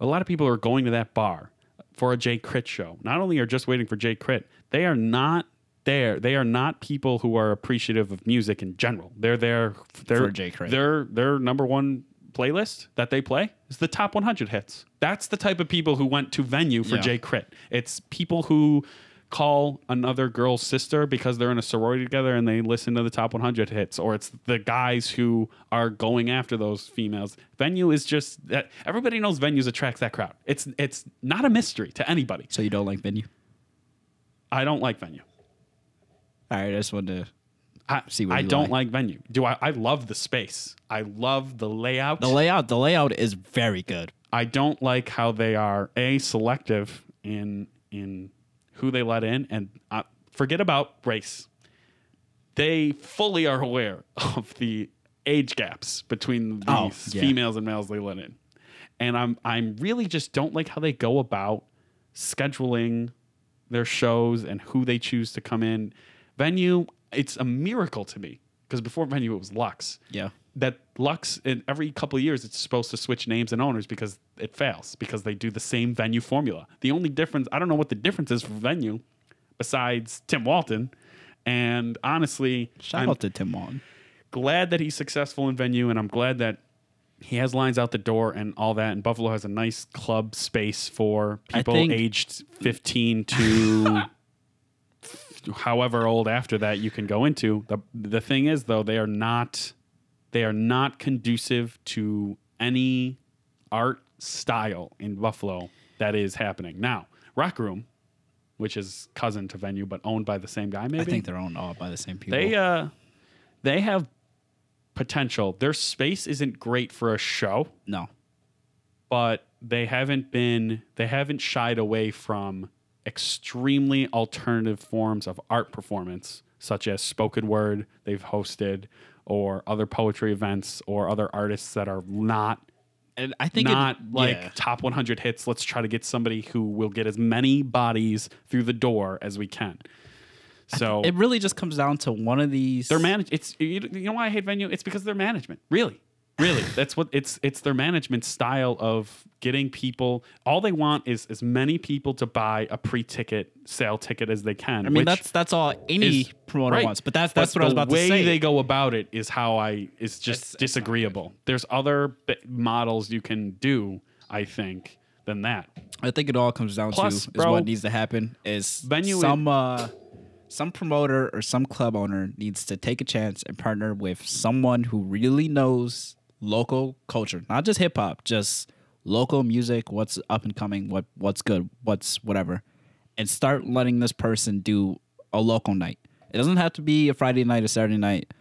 a lot of people are going to that bar for a Jay Crit show. Not only are just waiting for Jay Crit, they are not there. They are not people who are appreciative of music in general. They're there. They're, For Jay Crit. Their their number one playlist that they play is the top 100 hits. That's the type of people who went to venue for Yeah. Jay Crit. It's people who call another girl's sister because they're in a sorority together and they listen to the top 100 hits or it's the guys who are going after those females venue is just that everybody knows venues attracts that crowd it's it's not a mystery to anybody So you don't like venue? i don't like venue All right, I just wanted to. i, See what I don't like. like venue do I, I love the space i love the layout The layout, the layout is very good. I don't like how they are a selective in in who they let in, and uh, forget about race. they fully are aware of the age gaps between the Oh, yeah. females and males they let in. And I'm I'm really just don't like how they go about scheduling their shows and who they choose to come in. Venue, it's a miracle to me because before venue it was Lux. Yeah. That Lux in every couple of years it's supposed to switch names and owners because it fails because they do the same venue formula. The only difference I don't know what the difference is for venue besides Tim Walton. And honestly, Shout I'm out to Tim Walton. glad that he's successful in venue, and I'm glad that he has lines out the door and all that. And Buffalo has a nice club space for people think- aged 15 to however old after that you can go into. The the thing is though, they are not they are not conducive to any art style in Buffalo that is happening. Now, Rock Room, which is cousin to venue but owned by the same guy maybe. I think they're owned all by the same people. They uh they have potential. Their space isn't great for a show, no. but they haven't been they haven't shied away from extremely alternative forms of art performance such as spoken word they've hosted or other poetry events or other artists that are not And I think not it, like yeah. top 100 hits. Let's try to get somebody who will get as many bodies through the door as we can. So it really just comes down to one of these. their manage it's you you know why I hate venue? It's because their management. Really. Really. That's what it's it's their management style of getting people all they want is as many people to buy a pre-ticket sale ticket as they can. I mean, that's that's all any is- promoter right. wants. But that's that's But what I was about to say. The way they go about it is how I is just It's- it's disagreeable. There's other b- models you can do, I think, than that. I think it all comes down Plus, to is what needs to happen is venue some uh, some promoter or some club owner needs to take a chance and partner with someone who really knows local culture, not just hip hop, just local music, what's up and coming, what what's good, what's whatever, and start letting this person do a local night. It doesn't have to be a Friday night or Saturday night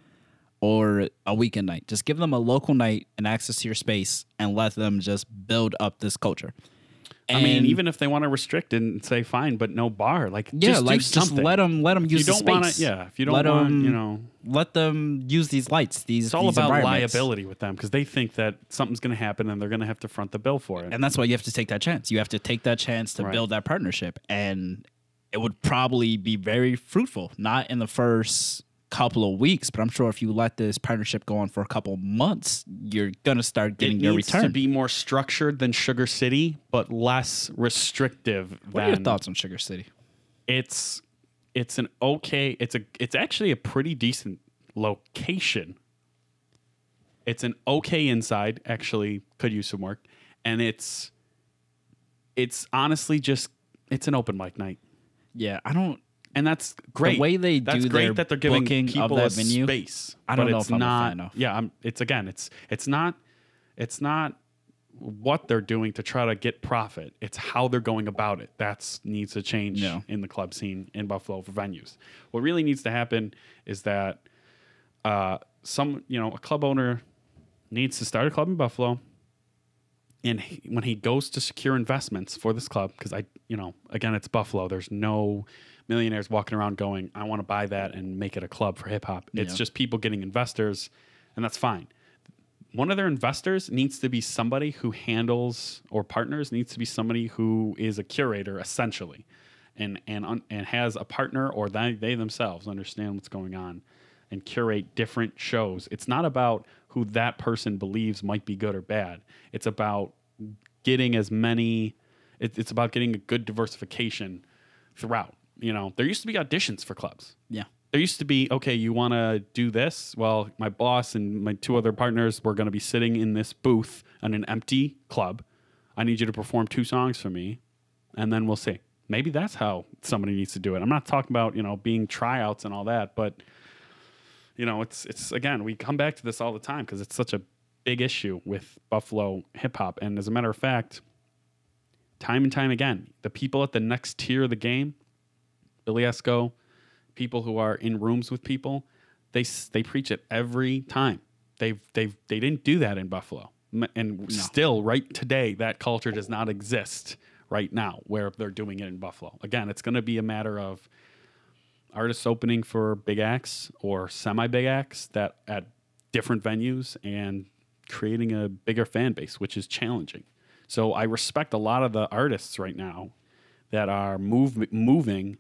or a weekend night. Just give them a local night and access to your space and let them just build up this culture. I mean, even if they want to restrict and say fine, but no bar, like yeah, just like just let them let them If you use don't want to, yeah. If you don't let want, 'em- you know, let them use these lights. These it's all these about liability with them because they think that something's going to happen and they're going to have to front the bill for it. and that's why you have to take that chance. You have to take that chance to Right. build that partnership, and it would probably be very fruitful. Not in the first couple of weeks, but I'm sure if you let this partnership go on for a couple months, you're gonna start getting it your needs return. to be more structured than Sugar City, but less restrictive. what are your thoughts on Sugar City? It's it's an okay. It's a it's actually a pretty decent location. It's an okay inside. Actually, could use some work, and it's it's honestly just it's an open mic night, Yeah, I don't. And that's great. The way they that's do great their that they're giving booking of people that a venue, space. I don't know it's if I'm a not, fan of. Yeah, I'm, it's again, it's it's not it's not what they're doing to try to get profit. It's how they're going about it. That's needs to change Yeah. in the club scene in Buffalo for venues. What really needs to happen is that uh, some you know a club owner needs to start a club in Buffalo. And he, when he goes to secure investments for this club, because I, you know, again, it's Buffalo. There's no millionaires walking around going, "I want to buy that and make it a club for hip hop." It's Yeah. just people getting investors, and that's fine. One of their investors needs to be somebody who handles or partners needs to be somebody who is a curator essentially, and and and has a partner or they they themselves understand what's going on, and curate different shows. It's not about who that person believes might be good or bad. It's about getting as many. It, it's about getting a good diversification throughout. You know, there used to be auditions for clubs. Yeah, there used to be okay you want to do this? Well my boss and my two other partners were going to be sitting in this booth on an empty club. I need you to perform two songs for me and then we'll see. Maybe that's how somebody needs to do it. I'm not talking about you know being tryouts and all that but you know it's it's again we come back to this all the time because it's such a big issue with buffalo hip hop. And as a matter of fact time and time again the people at the next tier of the game billy esco people who are in rooms with people, they they preach it every time. They've they've they didn't do that in Buffalo, and still right today that culture does not exist right now where they're doing it in Buffalo. Again, it's going to be a matter of artists opening for big acts or semi big acts that at different venues and creating a bigger fan base, which is challenging. So I respect a lot of the artists right now that are move, moving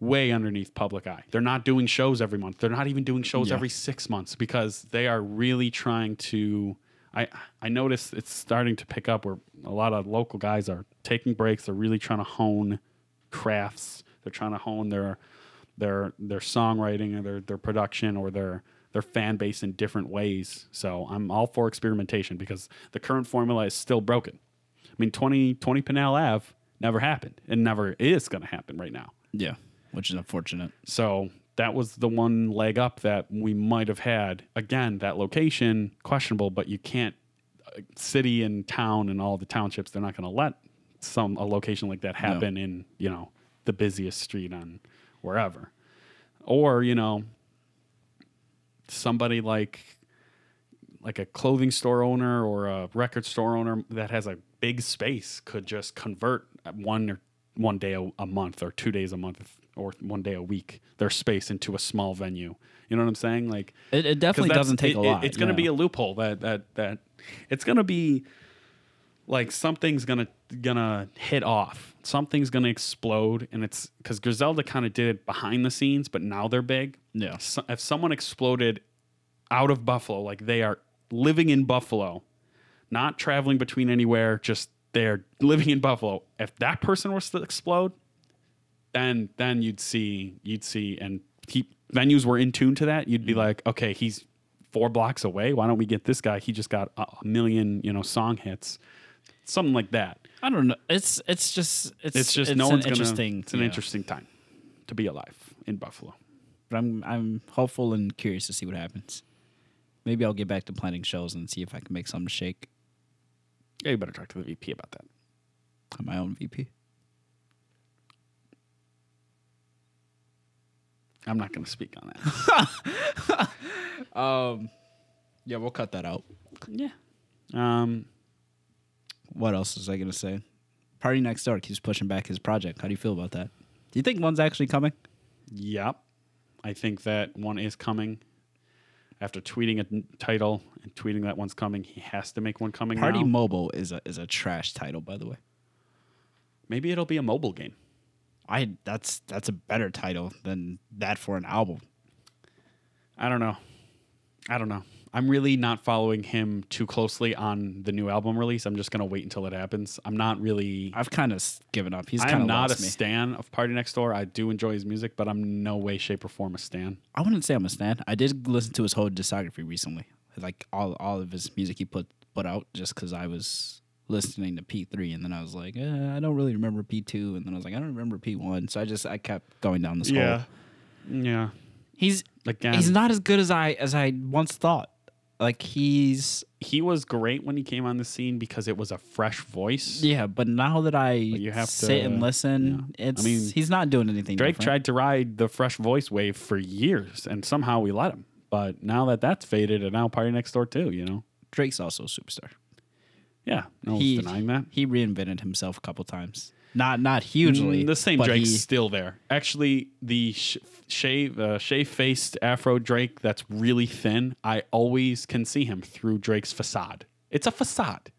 way underneath public eye. They're not doing shows every month. They're not even doing shows Yeah. every six months because they are really trying to. I I notice it's starting to pick up where a lot of local guys are taking breaks. They're really trying to hone crafts. They're trying to hone their their their songwriting or their their production or their their fan base in different ways. So I'm all for experimentation because the current formula is still broken. I mean 20 20 Pinal Ave never happened and never is going to happen right now. Yeah, which is unfortunate. So that was the one leg up that we might have had. Again, that location questionable, but you can't uh, city and town and all the townships. They're not going to let some a location like that happen in you know the busiest street on wherever, or you know somebody like like a clothing store owner or a record store owner that has a big space could just convert one or one day a, a month or two days a month or one day a week their space into a small venue. You know what I'm saying? Like It, it definitely doesn't take it- a it- lot. it's going to be a loophole that that that it's going to be like something's gonna gonna hit off. Something's gonna explode, and it's because Griselda kind of did it behind the scenes, but now they're big. Yeah. So, if someone exploded out of Buffalo, like they are living in Buffalo, not traveling between anywhere, just they're living in Buffalo. If that person was to explode, then then you'd see you'd see and he, venues were in tune to that. You'd be mm-hmm. like, okay, he's four blocks away. Why don't we get this guy? He just got a, million, you know, song hits, something like that. I don't know. It's it's just it's It's just it's no an one's gonna. interesting. It's an yeah. interesting time to be alive in Buffalo. But I'm I'm hopeful and curious to see what happens. Maybe I'll get back to planning shows and see if I can make something shake Yeah, you better talk to the VP about that. on my own VP. I'm not going to speak on that. Um, yeah, we'll cut that out. yeah. Um, What else was I gonna say? Party Next Door keeps pushing back his project. How do you feel about that? Do you think one's actually coming? Yep. I think that one is coming. After tweeting a n- title and tweeting that one's coming, he has to make one coming Party now. Mobile is a is a trash title, by the way. Maybe it'll be a mobile game. I that's that's a better title than that for an album. I don't know. I don't know. I'm really not following him too closely on the new album release. I'm just gonna wait until it happens. I'm not really. I've kind of given up. He's kind I'm of not a me. stan of Party Next Door. I do enjoy his music, but I'm no way, shape, or form a stan. I wouldn't say I'm a stan. I did listen to his whole discography recently, like all all of his music he put put out, just because I was listening to P3, and then I was like, eh, I don't really remember P2, and then I was like, I don't remember P1, so I just I kept going down this hole. yeah. He's Again, he's not as good as I as I once thought. Like he's he was great when he came on the scene because it was a fresh voice. yeah, but now that I you have sit to- and listen, yeah. I it's mean, he's not doing anything. Drake different. tried to ride the fresh voice wave for years, and somehow we let him. But now that that's faded, and now Party Next Door too, you know, Drake's also a superstar. Yeah, no one's he denying that. he reinvented himself a couple times. Not not hugely. Mm, the same Drake's he- still there. Actually, the sh- shave uh, shave faced Afro Drake that's really thin. I always can see him through Drake's facade. It's a facade.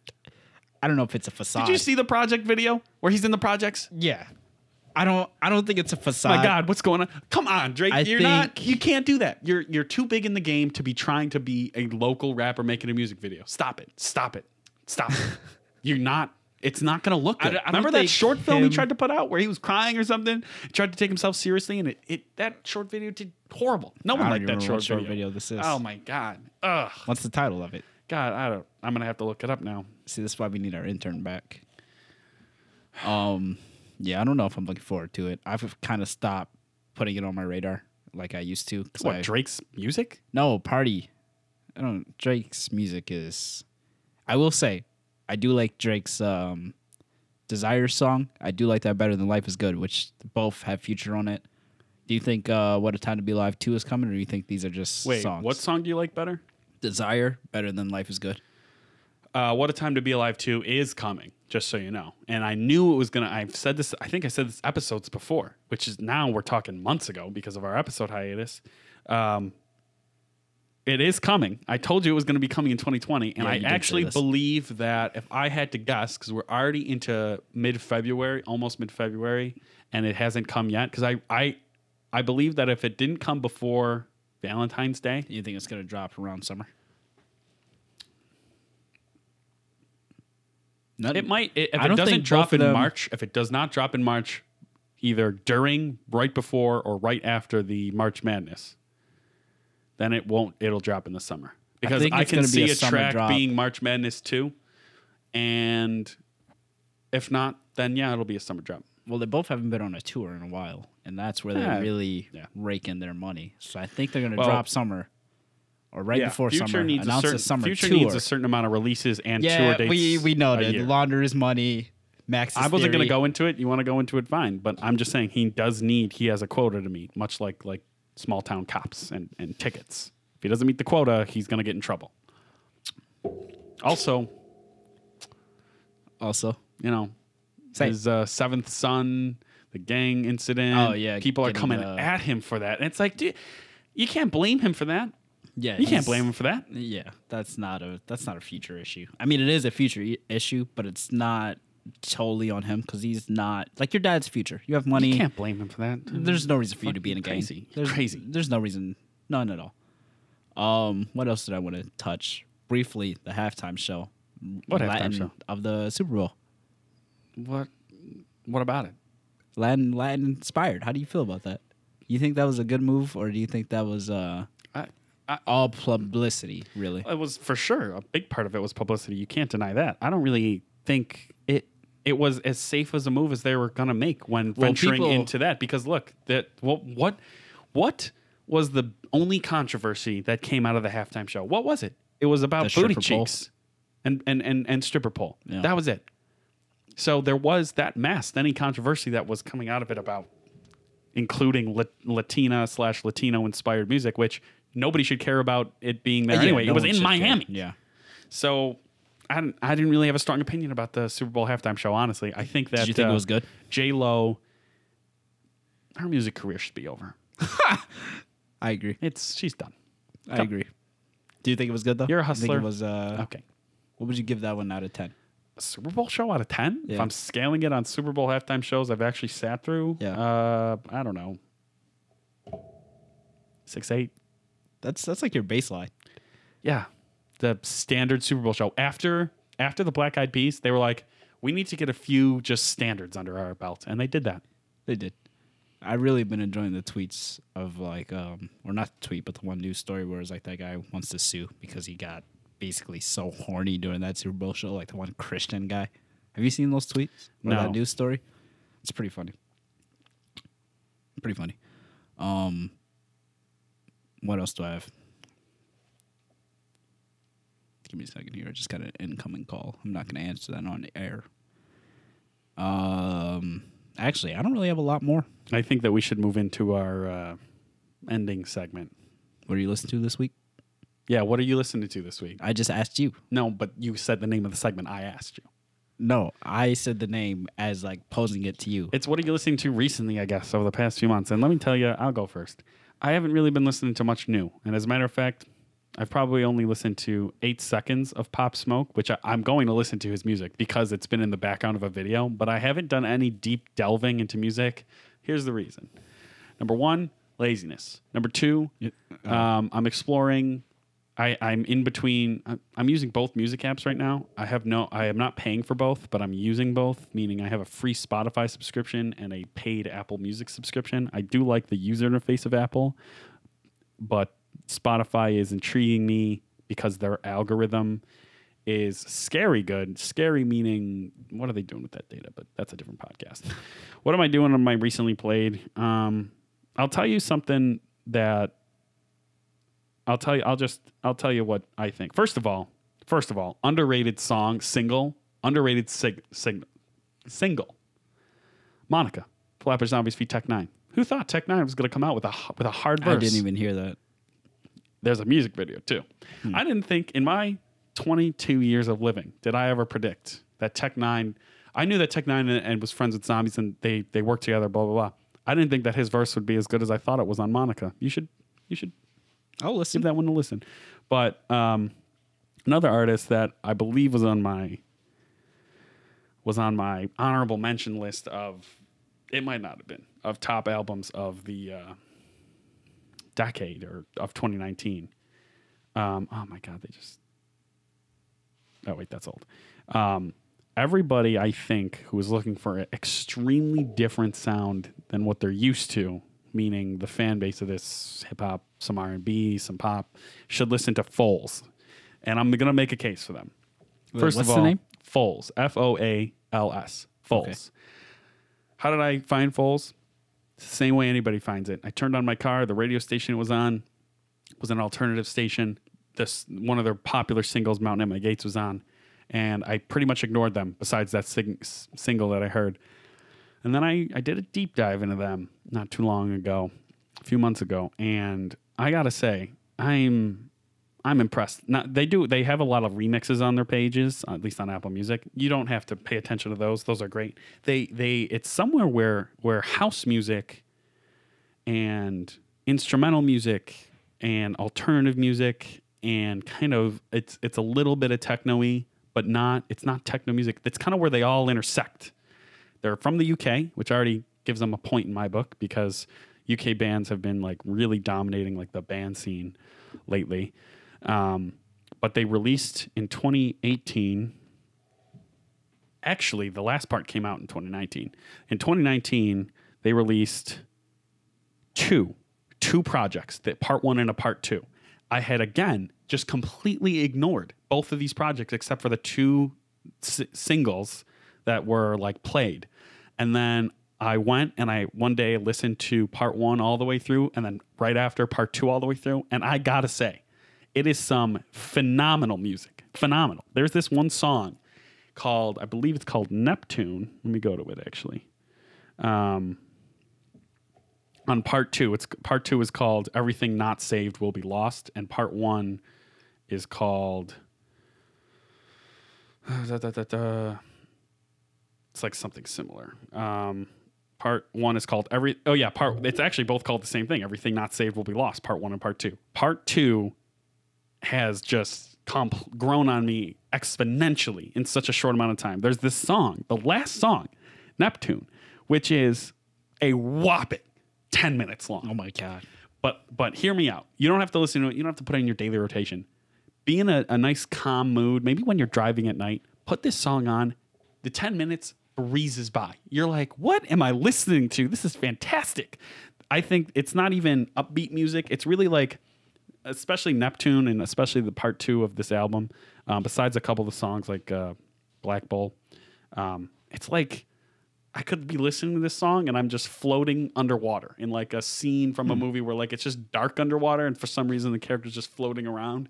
I don't know if it's a facade. Did you see the project video where he's in the projects? Yeah. I don't. I don't think it's a facade. My God, what's going on? Come on, Drake. I you're not. You can't do that. You're you're too big in the game to be trying to be a local rapper making a music video. Stop it. Stop it. Stop. You're not. It's not going to look good. don't- I Remember that short film he tried to put out where he was crying or something? He tried to take himself seriously, and it, it that short video did horrible. No one liked that short, short video. video this is. Oh my God. Ugh. What's the title of it? God. I don't. I'm gonna have to look it up now. See, this is why we need our intern back. Um, yeah, I don't know if I'm looking forward to it. I've kind of stopped putting it on my radar like I used to. What I- Drake's music? No, party. I don't. Drake's music is. I will say, I do like Drake's um, Desire song. I do like that better than Life is Good, which both have Future on it. Do you think uh, What a Time to Be Alive 2 is coming, or do you think these are just Wait, songs? what song do you like better? Desire better than Life is Good? uh, What a Time to Be Alive 2 is coming, just so you know. And I knew it was going to, I've said this, I think I said this episodes before, which is now we're talking months ago because of our episode hiatus. Um, it is coming. I told you it was going to be coming in 2020. And Yeah, I you did say actually believe that if I had to guess, because we're already into mid February, almost mid February, and it hasn't come yet, because I, I, I believe that if it didn't come before Valentine's Day, You think it's gonna drop around summer? Not, It might. If I it don't doesn't drop in them- March, if it does not drop in March, either during, right before, or right after the March Madness, then it won't. It'll drop in the summer because think I, can gonna be see a a, track drop. being March Madness too, and if not, then yeah, it'll be a summer drop. Well, they both haven't been on a tour in a while, and that's where Yeah. they really Yeah. rake in their money. So I think they're gonna Well- drop summer, or right before Future summer. needs a certain a summer Future tour. needs a certain amount of releases and tour yeah, dates. we we know a that launder his money. Max. I wasn't going to go into it. You want to go into it, fine. But I'm just saying he does need. He has a quota to meet, much like like small town cops and and tickets. If he doesn't meet the quota, he's going to get in trouble. Also, Also, you know, his uh, seventh son, the gang incident. Oh, yeah, people are getting coming at him for that, and it's like, dude, you can't blame him for that. yeah, You can't he's- blame him for that. Yeah, that's not a that's not a future issue. I mean, it is a future i- issue, but it's not totally on him because he's not like your dad's future. You have money. You can't blame him for that. There's no reason for you to be in a gang. crazy. There's, Crazy. There's no reason. None at all. Um, what else did I want to touch briefly? The halftime show. What halftime show? of the Super Bowl? What? What about it? Latin Latin inspired. How do you feel about that? You think that was a good move, or do you think that was uh, I, I, all publicity? Really? It was for sure a big part of it was publicity. You can't deny that. I don't really think it it was as safe as a move as they were going to make when Well, venturing people- into that. Because look, that what what what was the only controversy that came out of the halftime show? What was it? It was about booty pole. cheeks and and and and stripper pole. Yeah. That was it. So there was that masked any controversy that was coming out of it about including Lat- Latina slash Latino inspired music, which nobody should care about it being there Yeah, anyway. no it was in should care. Miami. Yeah. So I didn't, I didn't really have a strong opinion about the Super Bowl halftime show. Honestly, I think that Did you think uh, it was good? J Lo, her music career should be over. I agree. It's she's done. I agree. Do you think it was good though? You're a You think hustler. it was. Uh, Okay, What would you give that one out of ten? a Super Bowl show out of ten. If I'm scaling it on Super Bowl halftime shows I've actually sat through, Yeah. uh, I don't know, six eight. That's that's like your baseline. Yeah, the standard Super Bowl show. After after the Black Eyed Peas, they were like, we need to get a few just standards under our belt, and they did that. They did. I really been enjoying the tweets of like, um, or not the tweet, but the one news story where it's like that guy wants to sue because he got basically so horny during that Super Bowl show, like the one Christian guy. Have you seen those tweets or No. that news story? It's pretty funny. Pretty funny. Um, what else do I have? Give me a second here. I just got an incoming call. I'm not going to answer that on the air. Um, actually, I don't really have a lot more. I think that we should move into our uh, ending segment. What are you listening to this week? Yeah, what are you listening to this week? I just asked you. No, but you said the name of the segment. I asked you. No, I said the name as like posing it to you. It's what are you listening to recently, I guess, over the past few months. And let me tell you, I'll go first. I haven't really been listening to much new. And as a matter of fact, I've probably only listened to eight seconds of Pop Smoke, which I, I'm going to listen to his music because it's been in the background of a video, but I haven't done any deep delving into music. Here's the reason. Number one, laziness. Number two, um, I'm exploring. I, I'm in between. I'm- I'm using both music apps right now. I have no. I am not paying for both, but I'm using both. Meaning, I have a free Spotify subscription and a paid Apple Music subscription. I do like the user interface of Apple, but Spotify is intriguing me because their algorithm is scary good. Scary meaning what are they doing with that data? But that's a different podcast. what am I doing on my recently played? Um, I'll tell you something that I'll tell you. I'll just I'll tell you what I think. First of all, first of all, underrated song single, underrated sig, sig, single. Monica, Flatbush Zombies feat Tech N9ne. Who thought Tech N9ne was going to come out with a with a hard verse? I didn't even hear that. There's a music video too. Hmm. I didn't think in my 22 years of living, did I ever predict that Tech N9ne? I knew that Tech N9ne and, and was friends with zombies and they they worked together. Blah blah blah. I didn't think that his verse would be as good as I thought it was on Monica. You should you should Oh, listen. give that one a listen. But um, another artist that I believe was on my was on my honorable mention list of it might not have been of top albums of the uh, decade or of 2019. Um, oh my god, they just oh wait, that's old. Um, everybody I think who is looking for an extremely different sound than what they're used to, meaning the fan base of this hip hop, some R and B, some pop, should listen to Foals, and I'm gonna make a case for them. Wait, First what's of the all, name? Foals, F O A L S, Foals. Okay. How did I find Foals? Same way anybody finds it. I turned on my car. The radio station it was on was an alternative station. This one of their popular singles, "Mountain at My Gates," was on, and I pretty much ignored them. Besides that sing- single that I heard, and then I I did a deep dive into them not too long ago, a few months ago, and I gotta say I'm I'm impressed. Not they do they have a lot of remixes on their pages, uh, at least on Apple Music. You don't have to pay attention to those; those are great. They they it's somewhere where where house music and instrumental music and alternative music and kind of it's it's a little bit of techno-y, but not it's not techno music. That's kind of where they all intersect. They're from the UK, which already gives them a point in my book because UK bands have been like really dominating like the band scene lately. Um, but they released in 2018. Actually, the last part came out in 2019. In 2019, they released two two projects that part one and a part two i had again just completely ignored both of these projects except for the two s- singles that were like played and then i went and i one day listened to part one all the way through and then right after part two all the way through and i gotta say it is some phenomenal music phenomenal there's this one song called i believe it's called neptune let me go to it actually um, on part two. It's part two is called "Everything Not Saved Will Be Lost," and part one is called. Da, da, da. It's like something similar. Um, part one is called every. Oh yeah, part. It's actually both called the same thing. Everything not saved will be lost. Part one and part two. Part two has just comp- grown on me exponentially in such a short amount of time. There's this song, the last song, Neptune, which is a whopping 10 minutes long. Oh my god. But but hear me out. You don't have to listen to it. You don't have to put it in your daily rotation. Be in a, a nice calm mood. Maybe when you're driving at night, put this song on. The 10 minutes breezes by. You're like, what am I listening to? This is fantastic. I think it's not even upbeat music. It's really like, especially Neptune and especially the part two of this album, um, besides a couple of the songs like uh, Black Bull, um, it's like I could be listening to this song and I'm just floating underwater in like a scene from a movie where like it's just dark underwater and for some reason the character's just floating around.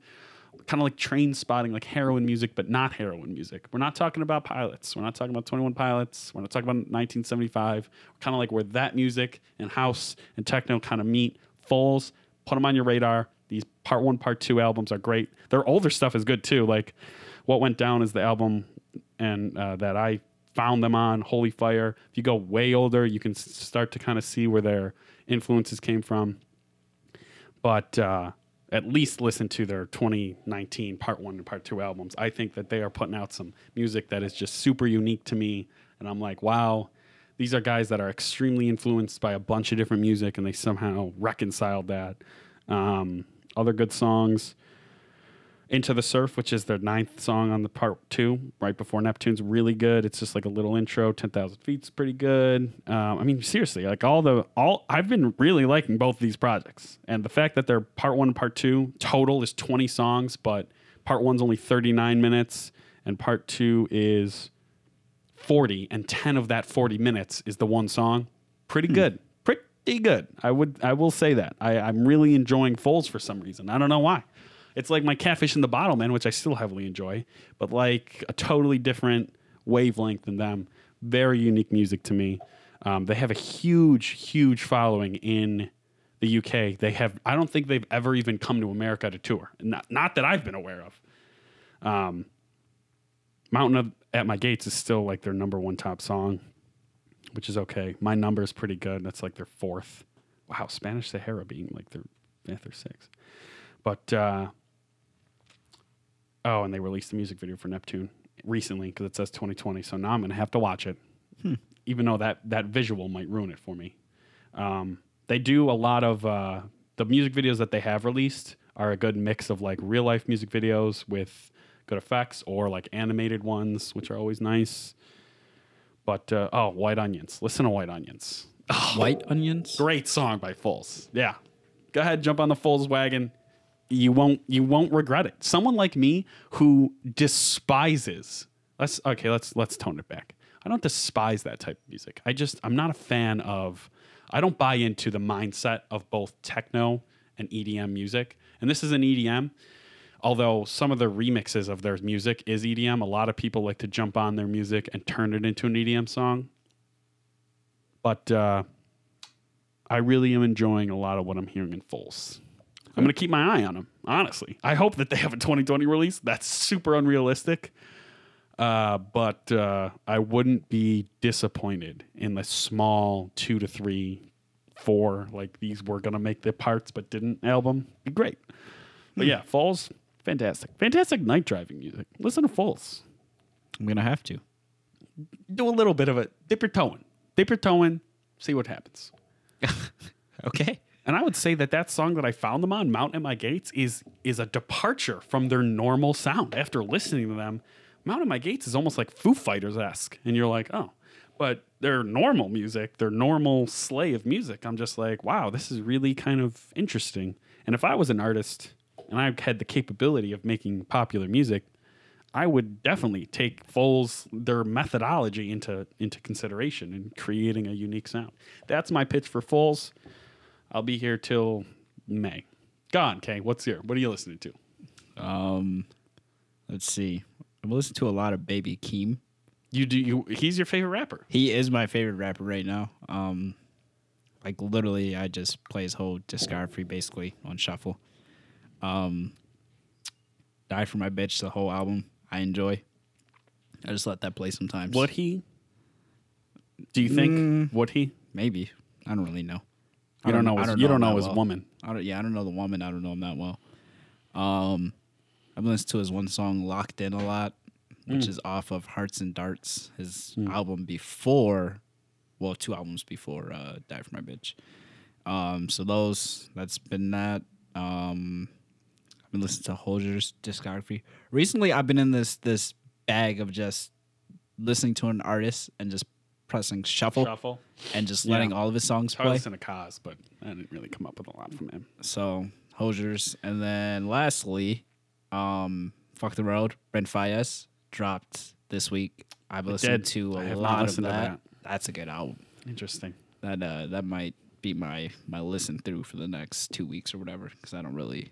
Kind of like Trainspotting, like heroin music, but not heroin music. We're not talking about pilots. We're not talking about 21 Pilots. We're not talking about 1975. Kind of like where that music and house and techno kind of meet. Foals, put them on your radar. Part one, part two albums are great. Their older stuff is good too. Like What Went Down is the album and uh, that I found them on Holy Fire. If you go way older, you can start to kind of see where their influences came from. But uh, at least listen to their 2019 part one and part two albums. I think that they are putting out some music that is just super unique to me. And I'm like, wow, these are guys that are extremely influenced by a bunch of different music and they somehow reconciled that. Um, other good songs. Into the Surf, which is their ninth song on the part two, right before Neptune's really good. It's just like a little intro. Ten thousand feet's pretty good. Um, I mean, seriously, like all the all, I've been really liking both of these projects, and the fact that they're part one, and part two total is twenty songs, but part one's only thirty nine minutes, and part two is forty, and ten of that forty minutes is the one song. Pretty good, pretty good. I would, I will say that. I, I'm really enjoying Foals for some reason. I don't know why. It's like my Catfish and the Bottlemen, which I still heavily enjoy, but like a totally different wavelength than them. Very unique music to me. Um, they have a huge, huge following in the UK. They have. I don't think they've ever even come to America to tour. Not, not that I've been aware of. Um, Mountain of, at My Gates is still like their number one top song, which is okay. My number is pretty good. That's like their fourth. Wow, Spanish Sahara being like their fifth or sixth. But uh, oh, and they released the music video for Neptune recently because it says 2020. So now I'm gonna have to watch it, even though that that visual might ruin it for me. Um, they do a lot of uh, the music videos that they have released are a good mix of like real life music videos with good effects or like animated ones, which are always nice. But uh, oh, White Onions. Listen to White Onions. White onions. Great song by Foals. Yeah. Go ahead, jump on the Foals wagon. You won't you won't regret it. Someone like me who despises let's okay, let's let's tone it back. I don't despise that type of music. I just I'm not a fan of I don't buy into the mindset of both techno and EDM music. And this is an EDM. Although some of the remixes of their music is EDM, a lot of people like to jump on their music and turn it into an EDM song. But uh, I really am enjoying a lot of what I'm hearing in Foals. I'm going to keep my eye on them, honestly. I hope that they have a 2020 release. That's super unrealistic. Uh, but uh, I wouldn't be disappointed in the small two to three, four, like these were going to make the parts but didn't album. Be great. But yeah, Foals, fantastic. Fantastic night driving music. Listen to Foals. I'm gonna have to. Do a little bit of it. Dip your toe in. Dip your toe in. See what happens. Okay. And I would say that that song that I found them on, "Mount at My Gates," is is a departure from their normal sound. After listening to them, "Mount at My Gates" is almost like Foo Fighters esque, and you're like, oh, but their normal music, their normal sleigh of music, I'm just like, wow, this is really kind of interesting. And if I was an artist and I had the capability of making popular music, I would definitely take Foals their methodology into into consideration in creating a unique sound. That's my pitch for Foals. I'll be here till May. Gone, on, Kay. What's here? what are you listening to? Um, let's see. I've listened to a lot of Baby Keem. You do you he's your favorite rapper. He is my favorite rapper right now. Um, like literally, I just play his whole discography basically on shuffle. Um, Die for My Bitch, the whole album, I enjoy. I just let that play sometimes. Would he? Do you think Mm. would he? Maybe I don't really know. You don't know I his, you don't know his well. woman. I don't. Yeah, I don't know the woman. I don't know him that well. Um, I've listened to his one song "Locked In" a lot, which Mm. is off of Hearts and Darts, his album before, well, two albums before uh, "Die for My Bitch." Um, so those that's been that. Um, I've been listening to Hozier's discography recently. I've been in this this bag of just listening to an artist and just pressing shuffle, Shuffle. and just Yeah. letting all of his songs I play. listening to Cause, but I didn't really come up with a lot from him. So Hozier's, and then lastly, um, "Fuck the World." Brent Faiyaz dropped this week. I've listened to a lot of that. that. That's a good album. Interesting. That uh, that might be my my listen through for the next two weeks or whatever because I don't really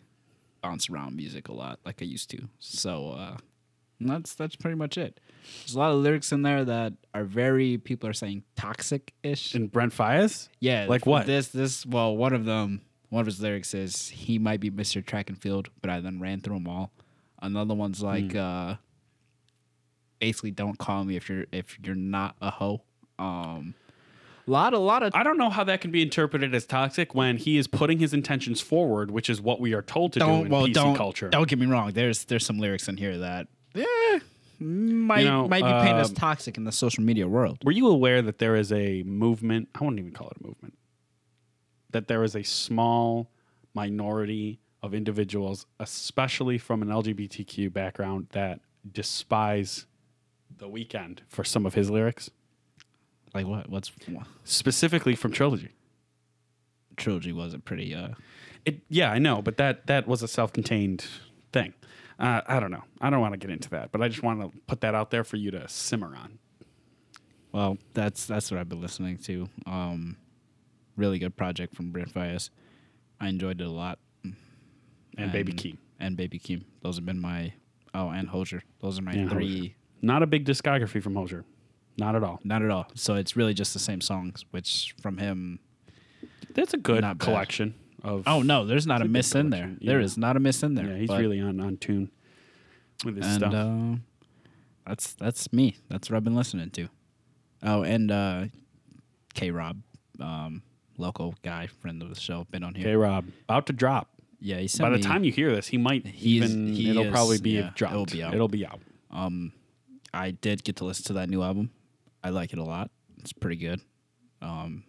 bounce around music a lot like I used to. So uh, that's that's pretty much it. There's a lot of lyrics in there that are very people are saying toxic ish. And Brent Faiyaz? Yeah, Like what? This this well, one of them, one of his lyrics is he might be Mr. Track and Field, but I then ran through them all. Another one's like Hmm. uh basically don't call me if you're if you're not a hoe. Um lot a lot of I don't know how that can be interpreted as toxic when he is putting his intentions forward, which is what we are told to do don't in well PC don't culture. don't get me wrong. There's there's some lyrics in here that eh, might You know, might be painted as um, toxic in the social media world. Were you aware that there is a movement? I wouldn't even call it a movement. That there is a small minority of individuals, especially from an LGBTQ background, that despise the Weeknd for some of his lyrics, Like what? What's specifically from Trilogy. trilogy wasn't pretty uh It, yeah, I know, but that that was a self-contained thing. Uh, I don't know. I don't want to get into that, but I just want to put that out there for you to simmer on. Well, that's that's what I've been listening to. Um, really good project from Brent Faiyaz. I enjoyed it a lot. And Baby Keem. and Baby Keem. Those have been my oh, and Hozier. Those are my And three. Hozier. Not a big discography from Hozier. Not at all. Not at all. So it's really just the same songs, which from him. That's a good Not bad. collection of. Oh no, there's not a a miss in there. collection, There yeah. is not a miss in there. yeah, he's really on on tune. with his and stuff. uh, that's that's me. That's what I've been listening to. Oh, and uh, K Rob, um, local guy, friend of the show, been on here. K Rob about to drop. Yeah, he sent By the me- time you hear this, he might He's- even. he it'll is, probably be yeah, dropped. it'll be out. It'll be out. Um, I did get to listen to that new album. I like it a lot. It's pretty good. Um,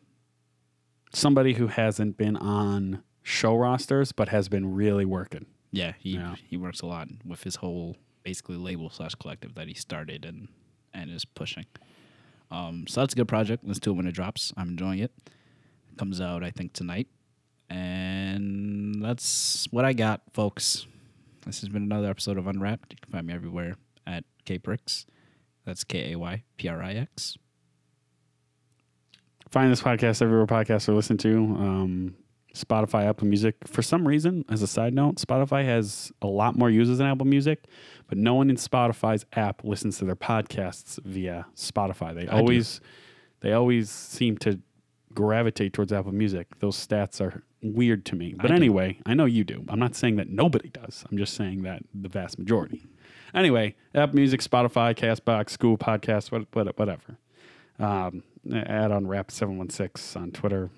Somebody who hasn't been on show rosters but has been really working. yeah, he Yeah. he works a lot with his whole basically label slash collective that he started and and is pushing. Um, so that's a good project. Let's do it when it drops. I'm enjoying it. Comes out I think tonight, and that's what I got, folks. This has been another episode of Unwrapped. You can find me everywhere at Kayprix. That's K A Y P R I X. Find this podcast everywhere podcasts are listened to. Um, Spotify, Apple Music. For some reason, as a side note, Spotify has a lot more users than Apple Music, but no one in Spotify's app listens to their podcasts via Spotify. They do. always, they always seem to gravitate towards Apple Music. Those stats are weird to me. But I do. anyway, I know you do. I'm not saying that nobody does. I'm just saying that the vast majority. Anyway, App Music, Spotify, Castbox, School Podcast, what, what, whatever. Um, add on Rap 716 on Twitter.